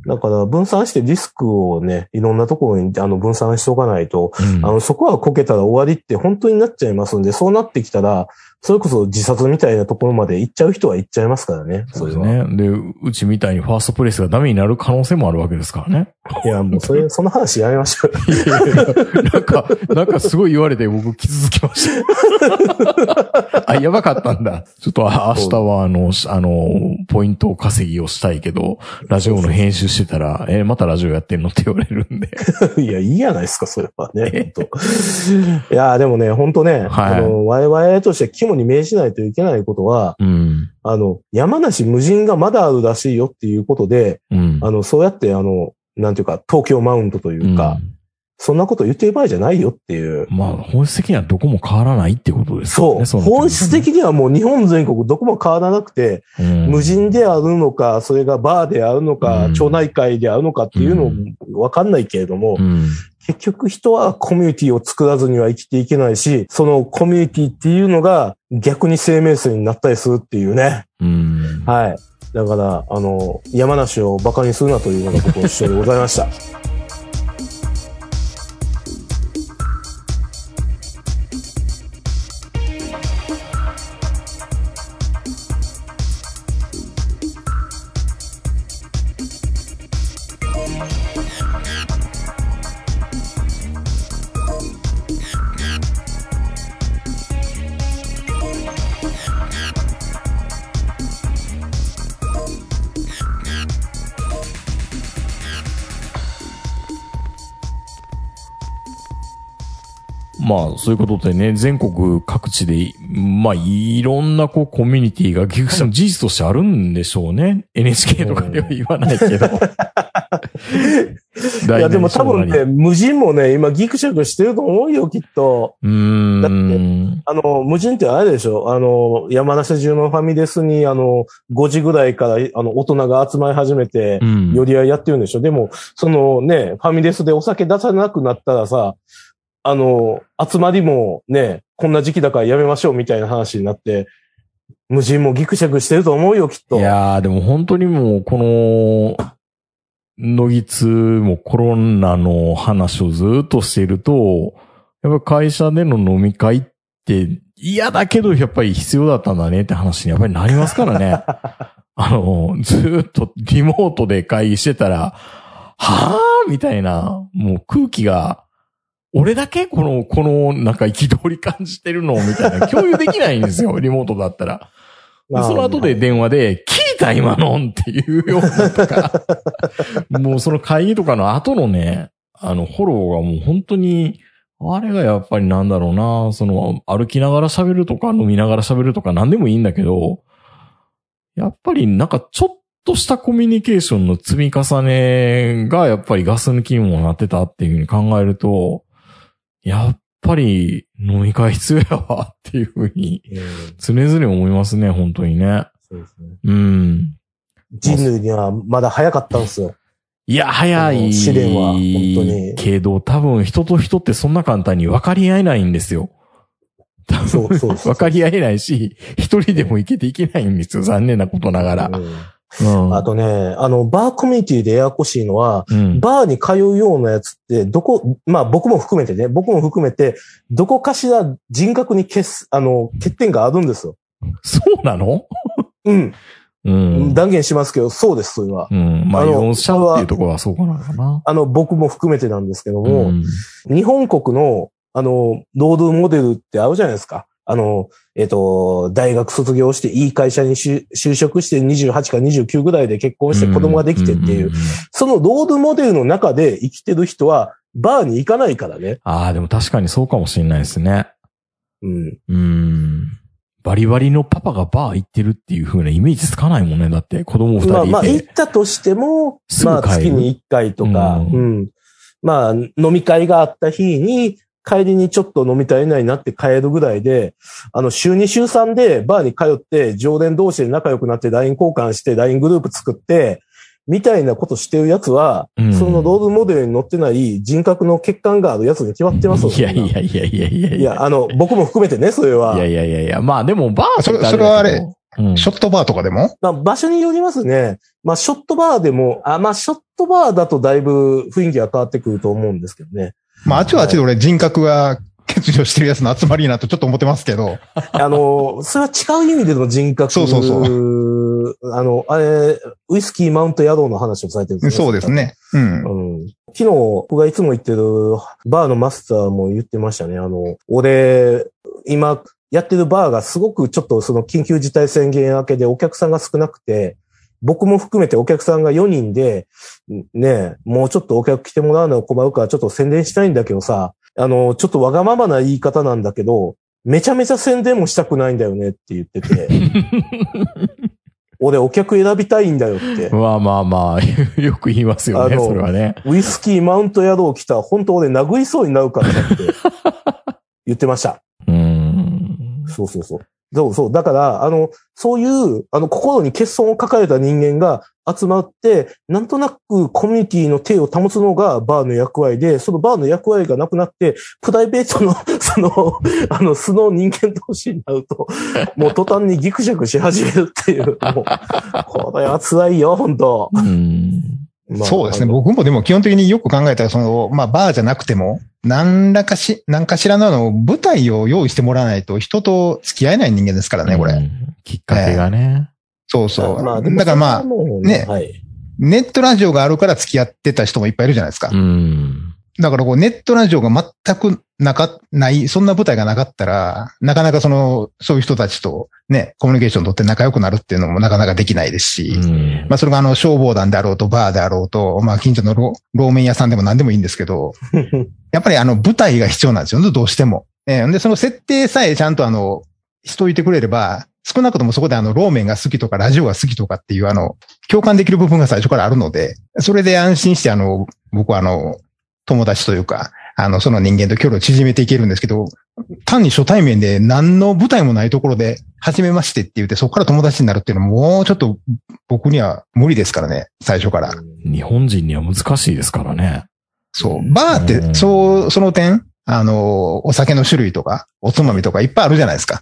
Speaker 4: だから、分散してリスクをね、いろんなところに、あの、分散しておかないと、
Speaker 2: うん
Speaker 4: あの、そこはこけたら終わりって本当になっちゃいますんで、そうなってきたら、それこそ自殺みたいなところまで行っちゃう人は行っちゃいますからね。
Speaker 2: そうです。ね。で、うちみたいにファーストプレイスがダメになる可能性もあるわけですからね。
Speaker 4: いや、もうそれ、その話やめましょう。
Speaker 2: いやいやなんか、なんかすごい言われて僕傷つきました。あ、やばかったんだ。ちょっとあ明日はあの、しあの、ポイント稼ぎをしたいけど、ラジオの編集してたら、え、またラジオやってんのって言われるんで。
Speaker 4: いや、いいやないですか、それはね。いや、でもね、本当ね、
Speaker 2: はい
Speaker 4: あの、我々として肝に銘じないといけないことは、
Speaker 2: うん。
Speaker 4: あの、山梨無人がまだあるらしいよっていうことで、
Speaker 2: うん。
Speaker 4: あの、そうやって、あの、なんていうか、東京マウントというか、そんなこと言ってる場合じゃないよっていう。
Speaker 2: うんまあ、本質的にはどこも変わらないってことですよね。
Speaker 4: そう。本質的にはもう日本全国どこも変わらなくて、
Speaker 2: うん
Speaker 4: 無人であるのか、それがバーであるのか、
Speaker 2: うん
Speaker 4: 町内会であるのかっていうのもわかんないけれども、
Speaker 2: うん。
Speaker 4: 結局人はコミュニティを作らずには生きていけないし、そのコミュニティっていうのが逆に生命線になったりするっていうね。
Speaker 2: うん。
Speaker 4: はい。だから、あの、山梨を馬鹿にするなというのが僕の主張でございました。
Speaker 2: いうことでね、全国各地で、まあ、いろんなこう、コミュニティが、ギクシャの事実としてあるんでしょうね。NHK とかでは言わないけど。
Speaker 4: いや、でも多分ね、
Speaker 2: う
Speaker 4: 無人もね、今ギクシャクしてると思うよ、きっと。
Speaker 2: ーん。
Speaker 4: あの、無人ってあれでしょ？あの、山梨中のファミレスに、あの、5時ぐらいから、あの、大人が集まり始めて
Speaker 2: う、ん。
Speaker 4: 寄り合いやってるんでしょ？でも、そのね、ファミレスでお酒出さなくなったらさ、あの、集まりもね、こんな時期だからやめましょうみたいな話になって、無人もギクシャクしてると思うよ、きっと。
Speaker 2: いやー、でも本当にもう、この、野木津もコロナの話をずっとしていると、やっぱ会社での飲み会って嫌だけどやっぱり必要だったんだねって話にやっぱりなりますからね。あの、ずっとリモートで会議してたら、はぁみたいな、もう空気が、俺だけこの、この、なんか憤り感じてるのみたいな、共有できないんですよ、リモートだったら。でその後で電話で、聞いた今のっていうようなとか、もうその会議とかの後のね、あの、フォローがもう本当に、あれがやっぱりなんだろうな、その、歩きながら喋るとか飲みながら喋るとか何でもいいんだけど、やっぱりなんかちょっとしたコミュニケーションの積み重ねがやっぱりガス抜きにもなってたっていうふうに考えると、やっぱり飲み会必要やわっていうふうに
Speaker 4: うん
Speaker 2: 常々思いますね、本当にね。
Speaker 4: そうですね
Speaker 2: うん。
Speaker 4: 人類にはまだ早かったんですよ。
Speaker 2: いや、早い。
Speaker 4: 試練は本当に
Speaker 2: けど、多分人と人ってそんな簡単に分かり合えないんですよ。多分
Speaker 4: そうそうそう
Speaker 2: 分かり合えないし、一人でも生きていけないんですよ。残念なことながら。
Speaker 4: うん
Speaker 2: うん。
Speaker 4: あとね、あの、バーコミュニティでややこしいのは、
Speaker 2: うん。
Speaker 4: バーに通うようなやつって、どこ、まあ僕も含めてね、僕も含めて、どこかしら人格に欠す、あの、欠点があるんですよ。
Speaker 2: そうなの？
Speaker 4: うん。
Speaker 2: うん。
Speaker 4: 断言しますけど、そうです、それは。
Speaker 2: うん。まあ、依っていうところはそうかなのかな。
Speaker 4: あの、僕も含めてなんですけど
Speaker 2: う
Speaker 4: も、
Speaker 2: ん。
Speaker 4: 日本国の、あの、労働モデルってあるじゃないですか。あの、えっ、と、大学卒業していい会社に就就職して28か29ぐらいで結婚して子供ができてっていう、そのロードモデルの中で生きてる人は、バーに行かないからね。
Speaker 2: ああ、でも確かにそうかもしれないですね。
Speaker 4: うん。
Speaker 2: うん。バリバリのパパがバー行ってるっていう風なイメージつかないもんね。だって子供二人いて。
Speaker 4: まあまあ、行ったとしても、まあ、月に1回とか、
Speaker 2: う
Speaker 4: うんん。まあ、飲み会があった日に、帰りにちょっと飲みたいなになって帰るぐらいで、あの、週2週3でバーに通って、常連同士で仲良くなって LINE 交換して LINE グループ作って、みたいなことしてるやつは、
Speaker 2: うん。
Speaker 4: そのロールモデルに載ってない人格の欠陥があるやつに決まってますよ
Speaker 2: いやいやいやいやいや
Speaker 4: いや、あの、僕も含めてね、それは。
Speaker 2: いやいやいやいや、まあでもバー
Speaker 3: それそれはあれ。
Speaker 2: うん。
Speaker 3: ショットバーとかでも？
Speaker 4: まあ、場所によりますね。まあ、ショットバーでも、あ、まあ、ショットバーだとだいぶ雰囲気が変わってくると思うんですけどね。
Speaker 3: まあ、あっちはあっちで俺人格が欠如してるやつの集まりなとちょっと思ってますけど。
Speaker 4: あの、それは違う意味での人格。
Speaker 3: そうそう
Speaker 4: そう。あの、あれ、ウイスキーマウント野郎の話をされてるんです
Speaker 3: そうです。ね。うん。
Speaker 4: うん。昨日、僕がいつも行ってるバーのマスターも言ってましたね。あの、俺、今、やってるバーがすごくちょっとその緊急事態宣言明けでお客さんが少なくて、僕も含めてお客さんが4人で、ねえ、もうちょっとお客来てもらうのは困るからちょっと宣伝したいんだけどさ、あの、ちょっとわがままな言い方なんだけど、めちゃめちゃ宣伝もしたくないんだよねって言ってて、俺お客選びたいんだよって。
Speaker 2: まあまあまあ、よく言いますよね、それはね。
Speaker 4: ウイスキーマウント野郎来たら本当俺殴りそうになるからなって言ってました。
Speaker 2: うーん。
Speaker 4: そうそうそう。そうそう。だから、あの、そういう、あの、心に欠損を抱えた人間が集まって、なんとなくコミュニティの手を保つのがバーの役割で、そのバーの役割がなくなって、プライベートの、その、あの、素の人間同士になると、もう途端にギクシャクし始めるっていう、もう、これは辛いよ、本当
Speaker 2: うん。
Speaker 4: まあ
Speaker 3: そうですね。僕もでも基本的によく考えたら、その、まあ、バーじゃなくても、何らかし、何かしらの舞台を用意してもらわないと人と付き合えない人間ですからね、これ。
Speaker 2: うんきっかけがね。
Speaker 3: そうそう。
Speaker 4: まあ、
Speaker 3: だからまあね
Speaker 4: はい。
Speaker 3: ネットラジオがあるから付き合ってた人もいっぱいいるじゃないですか。
Speaker 2: うん。
Speaker 3: だからこうネットラジオが全くなか、ない、そんな舞台がなかったら、なかなかその、そういう人たちとね、コミュニケーション取って仲良くなるっていうのもなかなかできないですし、
Speaker 2: うん
Speaker 3: まあそれがあの消防団であろうと、バーであろうと、まあ近所のロローメン屋さんでも何でもいいんですけど、やっぱりあの舞台が必要なんですよね、どうしても。えーで、その設定さえちゃんとあの、しといてくれれば、少なくともそこであの、ローメンが好きとか、ラジオが好きとかっていうあの、共感できる部分が最初からあるので、それで安心してあの、僕はあの、友達というか、あの、その人間と距離を縮めていけるんですけど、単に初対面で何の舞台もないところで、初めましてって言って、そこから友達になるっていうのはもうちょっと僕には無理ですからね、最初から。
Speaker 2: 日本人には難しいですからね。
Speaker 3: そう。バーっ
Speaker 2: う
Speaker 3: て、
Speaker 2: ん
Speaker 3: そう、その点、あの、お酒の種類とか、おつまみとかいっぱいあるじゃないですか。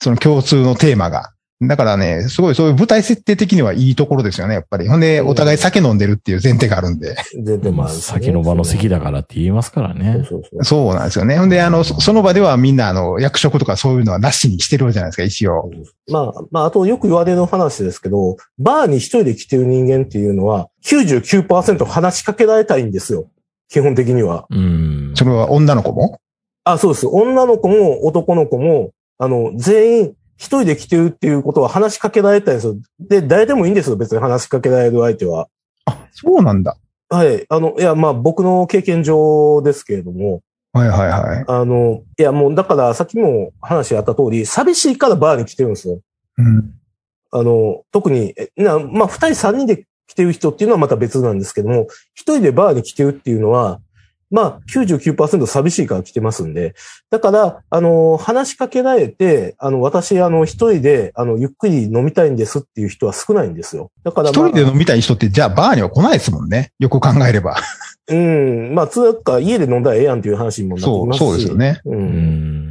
Speaker 3: その共通のテーマが。だからね、すごいそういう舞台設定的にはいいところですよね、やっぱり。ほんで、お互い酒飲んでるっていう前提があるんで。
Speaker 4: 全然まあ、
Speaker 2: 先の場の席だからって言いますからね。
Speaker 4: そう
Speaker 3: なんですよね。ほんで、あの、そその場ではみんな、あの、役職とかそういうのはなしにしてるじゃないですか、一応。
Speaker 4: まあ、まあ、あとよく言われる話ですけど、バーに一人で来てる人間っていうのは、99%話しかけられたいんですよ。基本的には。
Speaker 2: うん。
Speaker 3: それは女の子も？
Speaker 4: あ、そうです。女の子も男の子も、あの、全員一人で来てるっていうことは話しかけられたいんですよ。で、誰でもいいんですよ。別に話しかけられる相手は。
Speaker 3: あ、そうなんだ。
Speaker 4: はい。あの、いや、まあ僕の経験上ですけれども、
Speaker 3: はいはいはい。
Speaker 4: あの、いやもうだからさっきも話あった通り、寂しいからバーに来てるんですよ。
Speaker 3: うん。
Speaker 4: あの、特に、えなまあ、二人三人で来てる人っていうのはまた別なんですけども、一人でバーに来てるっていうのは、まあ、99%寂しいから来てますんで。だから、あの、話しかけられて、あの、私、あの、一人で、あの、ゆっくり飲みたいんですっていう人は少ないんですよ。だから、
Speaker 3: 一
Speaker 4: まあ、
Speaker 3: 人で飲みたい人って、じゃあバーには来ないですもんね。よく考えれば。
Speaker 4: うん、まあ、つうか、家で飲んだらええやんっていう話にもなって
Speaker 3: そう、
Speaker 4: きますし。
Speaker 3: そうですよね。
Speaker 4: う。
Speaker 2: うんん。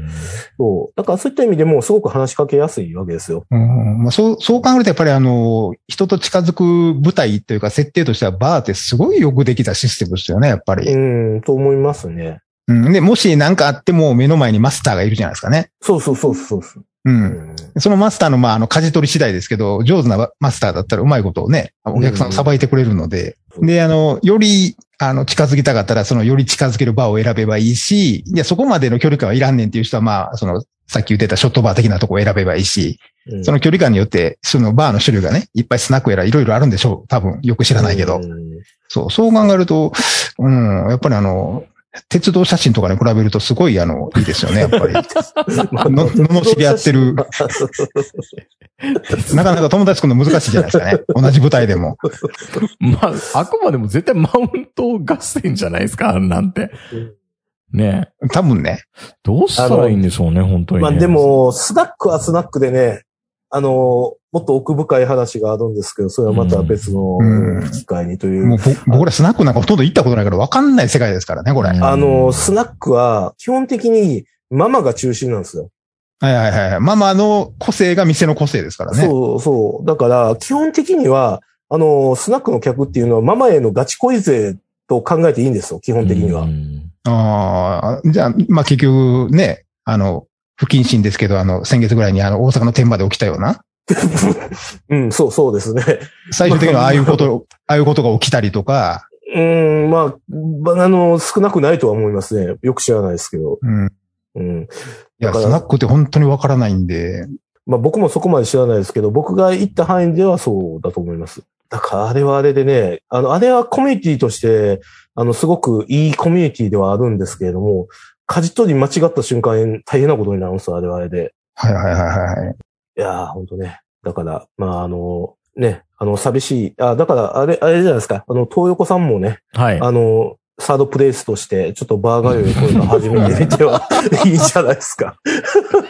Speaker 4: そう。だから、そういった意味でも、すごく話しかけやすいわけですよ。
Speaker 3: うんまあ、そう、そう考えるとやっぱりあの、人と近づく舞台というか設定としてはバーってすごいよくできたシステムですよね、やっぱり。
Speaker 4: うん、と思いますね。
Speaker 3: うん、で、もし何かあっても目の前にマスターがいるじゃないですかね。
Speaker 4: そうそうそうそうそう。
Speaker 3: う。
Speaker 4: うんん
Speaker 3: そのマスターの、まあ、あの、舵取り次第ですけど、上手なマスターだったらうまいことをね、お客さんをさばいてくれるので、
Speaker 4: うん
Speaker 3: で、あの、より、あの、近づきたかったら、その、より近づけるバーを選べばいいし、いや、そこまでの距離感はいらんねんっていう人は、まあ、その、さっき言ってたショットバー的なとこを選べばいいし、
Speaker 4: うん
Speaker 3: その距離感によって、そのバーの種類がね、いっぱいスナックやらいろいろあるんでしょう。多分、よく知らないけど。
Speaker 4: うん
Speaker 3: そう、そう考えると、うん、やっぱりあの、鉄道写真とかに比べるとすごいあの、いいですよね、やっぱり。の、罵り合ってる。なかなか友達作るの難しいじゃないですかね。同じ舞台でも。
Speaker 2: まあ、あくまでも絶対マウント合戦じゃないですか、あんなんて。ね
Speaker 3: 多分ね。
Speaker 2: どうしたらいいんでしょうね、本当に、ね。
Speaker 4: まあで、も、スナックはスナックでね、あの、もっと奥深い話があるんですけど、それはまた別の
Speaker 3: うん
Speaker 4: 機会にという。
Speaker 3: もうぼ僕らスナックなんかほとんど行ったことないから分かんない世界ですからね、これ。
Speaker 2: うん
Speaker 3: はい
Speaker 4: あの、スナックは基本的にママが中心なんですよ。
Speaker 3: はいはい。ママの個性が店の個性ですからね。
Speaker 4: そうそう。だから、基本的には、あの、スナックの客っていうのはママへのガチ恋勢と考えていいんですよ、基本的には。
Speaker 2: うん
Speaker 3: ああ、じゃあ、まあ結局ね、あの、不謹慎ですけど、あの、先月ぐらいにあの、大阪の天場で起きたような、
Speaker 4: うん、そう、そうですね。
Speaker 3: 最終的にはああいうこと、ああいうことが起きたりとか、
Speaker 4: うん、まあ、ばあの、少なくないとは思いますね。よく知らないですけど。
Speaker 3: うん。
Speaker 4: うん。
Speaker 3: いや、スナックって本当にわからないんで、
Speaker 4: まあ僕もそこまで知らないですけど、僕が行った範囲ではそうだと思います。だからあれはあれでね、あの、あれはコミュニティとして、あの、すごくいいコミュニティではあるんですけれども、舵取り間違った瞬間大変なことになるんですよ、あれはあれで。
Speaker 3: はいはいはいはい。
Speaker 4: いやー、ほんとね。だから、まああの、ね、あの、寂しい。あ、だから、あれ、あれじゃないですか。あの、東横さんもね、
Speaker 2: はい。
Speaker 4: あの、サードプレイスとして、ちょっとバーガーよりこういうの始めてみては いいんじゃないですか。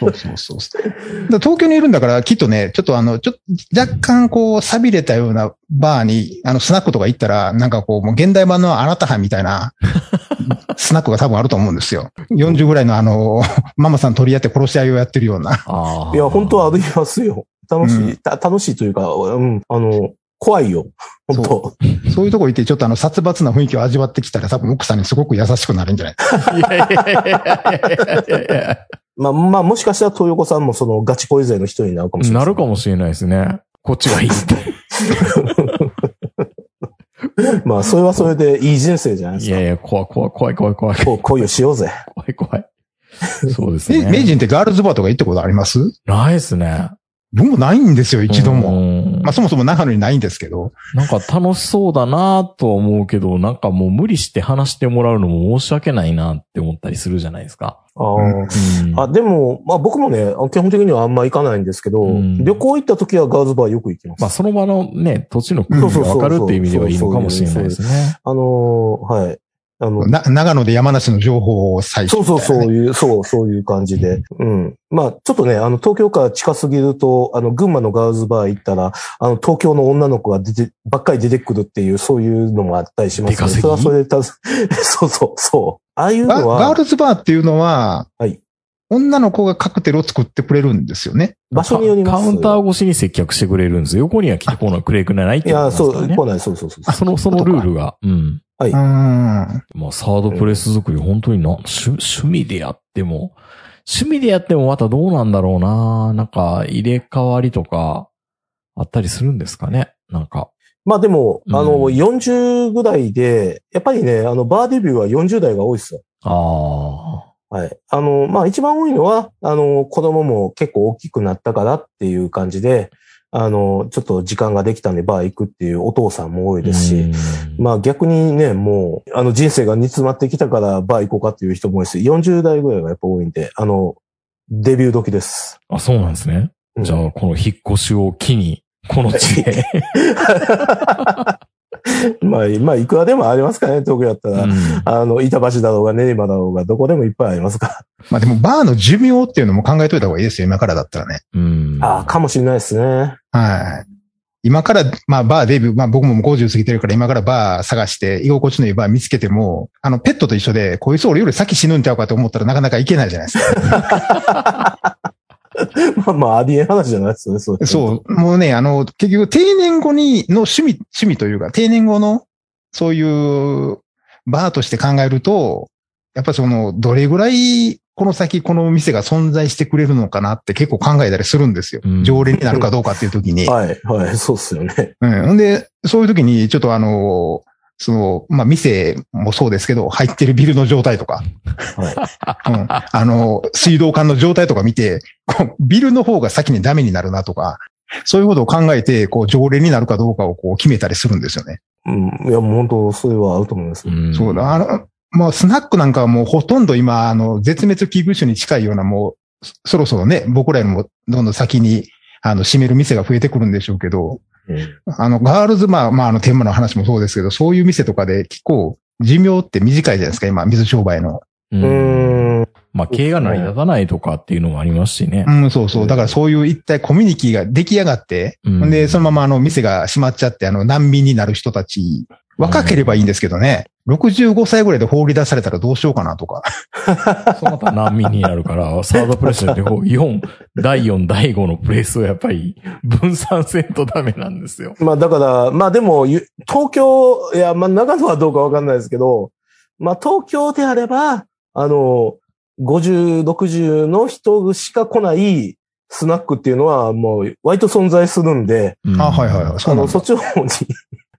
Speaker 3: そうそうそうそう。だから東京にいるんだから、きっとね、ちょっとあの、ちょっと若干こう、錆びれたようなバーに、あの、スナックとか行ったら、なんかこう、もう現代版のあなた班みたいな、スナックが多分あると思うんですよ。40ぐらいのあの、ママさん取り合って殺し合いをやってるような。
Speaker 2: ああ。
Speaker 4: いや、本当は歩きますよ。楽しい、
Speaker 3: うん
Speaker 4: た楽しいというか、うん、あの、怖いよ。本当
Speaker 3: そういうとこ行って、ちょっとあの、殺伐な雰囲気を味わってきたら、多分奥さんにすごく優しくなるんじゃない？
Speaker 2: いやいやいやいやいやいや
Speaker 4: まあ、まあ、もしかしたら東横さんもそのガチ恋勢の一人になるかもしれな。
Speaker 2: ないるかもしれないですね。こっちがいいって。
Speaker 4: まあ、それはそれでいい人生じゃないですか。
Speaker 2: いやいや、怖い怖い怖い怖い怖い
Speaker 4: こう恋をしようぜ。
Speaker 2: 怖い怖い。そうです
Speaker 3: え、
Speaker 2: ね。
Speaker 3: 名人ってガールズバーとか行ったことあります？
Speaker 2: ないですね。
Speaker 3: 僕もないんですよ、一度も。
Speaker 2: も
Speaker 3: まあそもそも長野にないんですけど。
Speaker 2: なんか楽しそうだなとは思うけど、なんかもう無理して話してもらうのも申し訳ないなって思ったりするじゃないですか。
Speaker 4: あー
Speaker 3: うん
Speaker 2: うん
Speaker 4: あ、でも、まあ僕もね、基本的にはあんま行かないんですけど、
Speaker 2: うん
Speaker 4: 旅行行った時はガールズバーよく行きます。
Speaker 2: まあその場のね、土地の空気がわかるっていう意味ではいいのかもしれないですね。
Speaker 4: あのーはい。あの、
Speaker 3: な長野で山梨の情報を採取、
Speaker 4: そうそうそういう、そう、そういう感じで。うん。まあ、ちょっとね、あの、東京から近すぎると、あの、群馬のガールズバー行ったら、あの、東京の女の子が出て、ばっかり出てくるっていう、そういうのもあったりします
Speaker 2: 出稼ぎ
Speaker 4: それはそれでた、そうそう、そう。ああいう
Speaker 3: ガ
Speaker 4: のは、
Speaker 3: ガールズバーっていうのは、
Speaker 4: はい
Speaker 3: 女の子がカクテルを作ってくれるんですよね。
Speaker 4: 場所によります。
Speaker 2: カウンター越しに接客してくれるんですよ。横には来てこないくれくれないって
Speaker 4: いや、
Speaker 2: いうこと
Speaker 4: そう、来ない、そうそうそうそう。
Speaker 2: その、そのルールが。うん。
Speaker 3: うーん。
Speaker 2: まあ、サードプレス作り、本当にな、趣、趣味でやっても、趣味でやってもまたどうなんだろうななんか、入れ替わりとか、あったりするんですかね？なんか。
Speaker 4: まあでも、あの、
Speaker 2: うん
Speaker 4: 40ぐらいで、やっぱりね、あの、バーデビューは40代が多いですよ。
Speaker 2: あ
Speaker 4: はい。あの、まあ一番多いのは、あの、子供も結構大きくなったからっていう感じで、あの、ちょっと時間ができたんでバー行くっていうお父さんも多い
Speaker 2: あ。
Speaker 4: ですし、
Speaker 2: うん
Speaker 4: まあ逆にね、もう、あの人生が煮詰まってきたからバー行こうかっていう人も多いし、40代ぐらいがやっぱ多いんで、あの、デビュー時です。
Speaker 2: あ、そうなんですね。
Speaker 4: うん
Speaker 2: じゃあ、この引っ越しを機に、この地で。
Speaker 4: まあ、まあ、いくらでもありますからね、東京だったら。
Speaker 2: うん
Speaker 4: あの、板橋だろうが練馬だろうが、どこでもいっぱいありますか
Speaker 3: まあでもバーの寿命っていうのも考えといた方がいいですよ、今からだったらね。
Speaker 2: うん。
Speaker 4: ら。ああ、かもしれないですね。
Speaker 3: はい。今から、まあバーデビュー、まあ僕も50過ぎてるから今からバー探して居心地のいいバー見つけても、あのペットと一緒で、こいつ俺より先死ぬんちゃうかと思ったらなかなかいけないじゃないですか。
Speaker 4: まあまあ、ありえん話じゃないですよね、そう。
Speaker 3: そう。もうね、あの、結局定年後にの趣味、趣味というか、定年後のそういうバーとして考えると、やっぱその、どれぐらいこの先この店が存在してくれるのかなって結構考えたりするんですよ。
Speaker 2: うん
Speaker 3: 常連になるかどうかっていう時に。
Speaker 4: はい、はい、そうっすよね。
Speaker 3: うん。んで、そういう時に、ちょっとあの、その、まあ、店もそうですけど、入ってるビルの状態とか、
Speaker 4: はい。
Speaker 3: うん。あの、水道管の状態とか見て、こうビルの方が先にダメになるなとか、そういうことを考えて、こう、常連になるかどうかをこう決めたりするんですよね。
Speaker 4: うん。いや、もう本当、それはあると思います。
Speaker 2: ん
Speaker 3: そうだ。あの、もうスナックなんかはもうほとんど今、あの、絶滅危惧種に近いようなもう、そそろそろね、僕らよりもどんどん先に、あの、閉める店が増えてくるんでしょうけど、
Speaker 4: うん
Speaker 3: あの、ガールズ、まあ、まあ、あの、天満の話もそうですけど、そういう店とかで結構寿命って短いじゃないですか、今、水商売の。
Speaker 2: う。
Speaker 4: ん。
Speaker 2: まあ、経営が成り立たないとかっていうのもありますしね。
Speaker 3: うん、そうそう。だからそういう一体コミュニティが出来上がって、
Speaker 2: うん
Speaker 3: で、そのままあの店が閉まっちゃって、あの難民になる人たち、若ければいいんですけどね、65歳ぐらいで放り出されたらどうしようかなとか。
Speaker 2: そうなったら難民になるから、サードプレイスで4、第4、第5のプレイスをやっぱり分散せんとダメなんですよ。
Speaker 4: まあだから、まあでも、ゆ東京、いや、まあ長野はどうかわかんないですけど、まあ東京であれば、あの、50、60の人しか来ないスナックっていうのはもう割と存在するんで、
Speaker 2: うん
Speaker 3: あ、はいはいはい。そ
Speaker 4: あの、そっちの方に、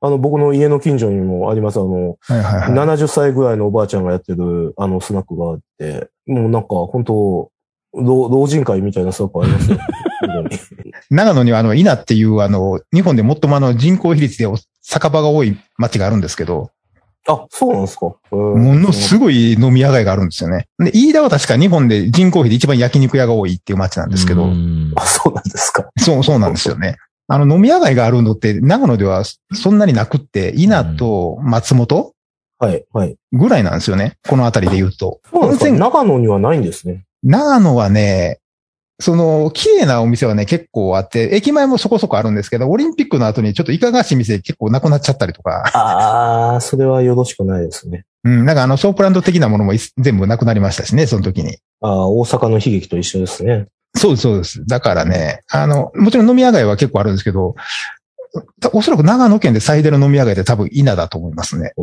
Speaker 4: あの、僕の家の近所にもあります、あの、
Speaker 3: はいはいはい。
Speaker 4: 70歳ぐらいのおばあちゃんがやってる、あの、スナックがあって、もうなんか、本当老老人会みたいなスナックありますよ。
Speaker 3: 長野にはあの、稲っていうあの、日本で最もあの人口比率でお酒場が多い町があるんですけど、
Speaker 4: あ、そうなんですか。も
Speaker 3: ものすごい飲み屋街があるんですよね。で、飯田は確か日本で人口比で一番焼肉屋が多いっていう町なんですけど、
Speaker 2: うん
Speaker 4: あ、そうなんですか。
Speaker 3: そう、そうなんですよね。あの、飲み屋街があるのって、長野ではそんなになくって、稲と松本
Speaker 4: はい、はい。
Speaker 3: ぐらいなんですよね。この辺りで言うと。
Speaker 4: そうです長野にはないんですね。
Speaker 3: 長野はね、その、綺麗なお店はね、結構あって、駅前もそこそこあるんですけど、オリンピックの後にちょっといかがわしい店結構なくなっちゃったりとか、
Speaker 4: ああ、それはよろしくないですね。
Speaker 3: うん、なんかあの、ソープランド的なものもい全部なくなりましたしね、その時に。
Speaker 4: ああ、大阪の悲劇と一緒ですね。
Speaker 3: そうです、そうです。だからね、あの、もちろん飲み屋街は結構あるんですけど、たおそらく長野県で最大の飲み屋街で多分伊那だと思いますね。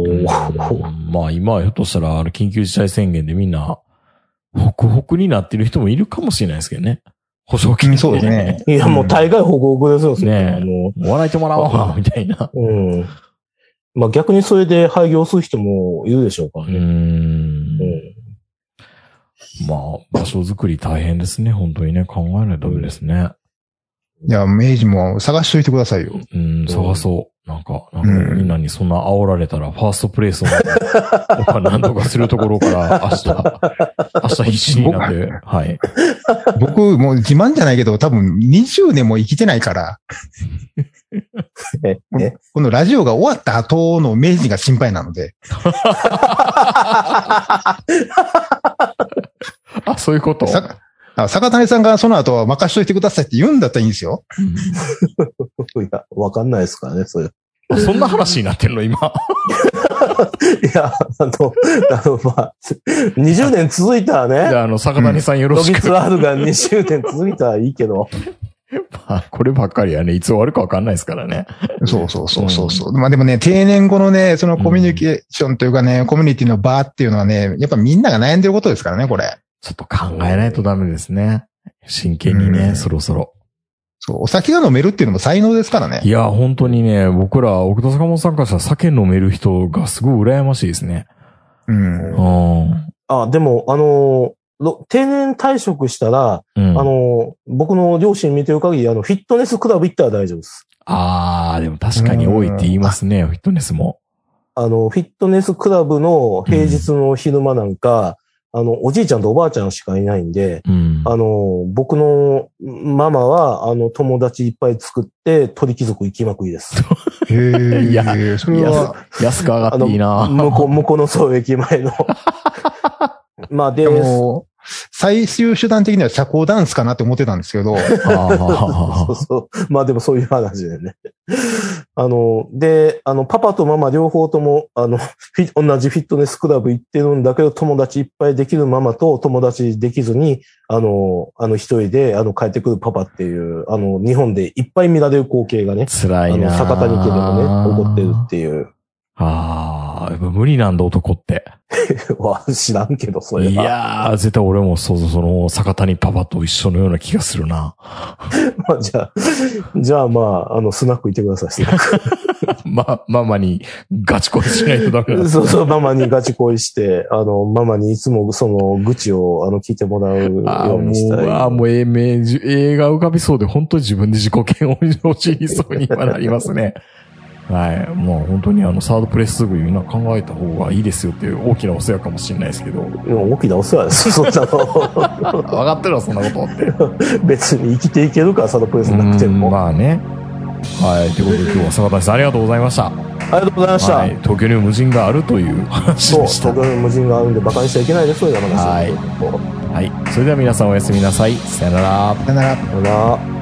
Speaker 2: まあ今はひょっとしたら、あの、緊急事態宣言でみんな、ホクホクになってる人もいるかもしれないですけどね。保証金、
Speaker 3: うんそうですね。
Speaker 4: いや、もう大概保護国ですよ、
Speaker 2: ねえ
Speaker 4: あの
Speaker 2: 笑いてもらおうか、みたいな。
Speaker 4: うん。まあ逆にそれで廃業する人もいるでしょうから
Speaker 2: う
Speaker 4: ね。
Speaker 2: ん。
Speaker 4: うん
Speaker 2: まあ、場所づくり大変ですね。本当にね。考えないとダメですね。
Speaker 3: いや、明治も探しといてくださいよ。
Speaker 2: うん、探そう。なんか、なんか
Speaker 3: うん
Speaker 2: みんなにそんな煽られたら、ファーストプレイスを、とか何とかするところから、明日、明日必死になって、はい。
Speaker 3: 僕、もう自慢じゃないけど、多分20年も生きてないから、
Speaker 4: え、え、
Speaker 3: このラジオが終わった後の明治が心配なので、
Speaker 2: あ、そういうこと？
Speaker 3: 坂谷さんがその後は任しといてくださいって言うんだったらいいんですよ。
Speaker 2: うん
Speaker 4: いや、わかんないですからね、それ。
Speaker 2: そんな話になってんの、今。
Speaker 4: や、あの、あの、まあ、20年続いたらね、
Speaker 2: じゃあ、あの、坂谷さんよろしく。
Speaker 4: ツアールが20年続いたらいいけど、
Speaker 2: まあ、こればっかりはね、いつ終わるかわかんないですからね。
Speaker 3: そうそうそうそうそう。まあでもね、定年後のね、そのコミュニケーションというかね、コミュニティの場っていうのはね、やっぱみんなが悩んでることですからね、これ。
Speaker 2: ちょっと考えないとダメですね。真剣にね、
Speaker 3: うん
Speaker 2: そろそろ。
Speaker 3: そう、お酒が飲めるっていうのも才能ですからね
Speaker 2: い。や、本当にね、僕ら、奥田坂本さんからしたら酒飲める人がすごい羨ましいですね。
Speaker 3: うん。
Speaker 2: うん。
Speaker 4: あ、でも、あの、ろ定年退職したら、
Speaker 2: うん、
Speaker 4: あの、僕の両親見てる限り、あの、フィットネスクラブ行ったら大丈夫です。
Speaker 2: あー、でも確かに多いって言いますね、フィットネスも。
Speaker 4: あの、フィットネスクラブの平日の昼間なんか、あの、おじいちゃんとおばあちゃんしかいないんで、
Speaker 2: うん。
Speaker 4: あの、僕のママは、あの、友達いっぱい作って、鳥貴族行きまくりです。
Speaker 3: へえ。
Speaker 2: いや
Speaker 3: それは、
Speaker 2: 安く上がっていいな
Speaker 4: 向こう、向こうの総駅前の。まあ、で、
Speaker 3: 最終手段的には社交ダンスかなって思ってたんですけど、
Speaker 2: あ
Speaker 4: そうそう。まあでもそういう話でね。あの、で、あの、パパとママ両方とも、あの、フィ同じフィットネスクラブ行ってるんだけど、友達いっぱいできるママと友達できずに、あの、あの一人で、あの、帰ってくるパパっていう、あの、日本でいっぱい見られる光景がね、あの、
Speaker 2: 辛いな
Speaker 4: 坂谷家でもね、起こってるっていう。
Speaker 2: ああ、やっぱ無理なんだ、男って。
Speaker 4: わ、知らんけど、それは。
Speaker 2: いやー、絶対俺もそうそう、その、坂谷パパと一緒のような気がするな。
Speaker 4: まあ、じゃあ、じゃあまあ、あの、スナック行ってください、スナック。
Speaker 2: ま、ママにガチ恋しないとダメだ。
Speaker 4: そうそう、ママにガチ恋して、あの、ママにいつもその愚痴を、あの、聞いてもらうよう
Speaker 2: も
Speaker 4: にしたい。
Speaker 2: う、ああ、もう、ええ、映画浮かびそうで、本当に自分で自己嫌悪に陥りそうに今なりますね。はい。もう本当にあの、サードプレスすぐみんな考えた方がいいですよっていう大きなお世話かもしれないですけど。
Speaker 4: 大きなお世話です、そんなの。
Speaker 2: 分かってるわ、そんなことって。
Speaker 4: 別に生きていけるから、サドプレスなくて
Speaker 2: うん
Speaker 4: も。
Speaker 2: まあね。はい。ということで今日は坂谷さんありがとうございました。
Speaker 4: ありがとうございました。
Speaker 2: はい、東京にも無人があるという話
Speaker 4: そう、
Speaker 2: でした。
Speaker 4: 東京に無人があるんで、馬鹿にしちゃいけないですよ、山梨の
Speaker 2: はい
Speaker 4: ことを
Speaker 2: はい。それでは皆さんおやすみなさい。さよなら。
Speaker 3: さよなら。
Speaker 4: さよなら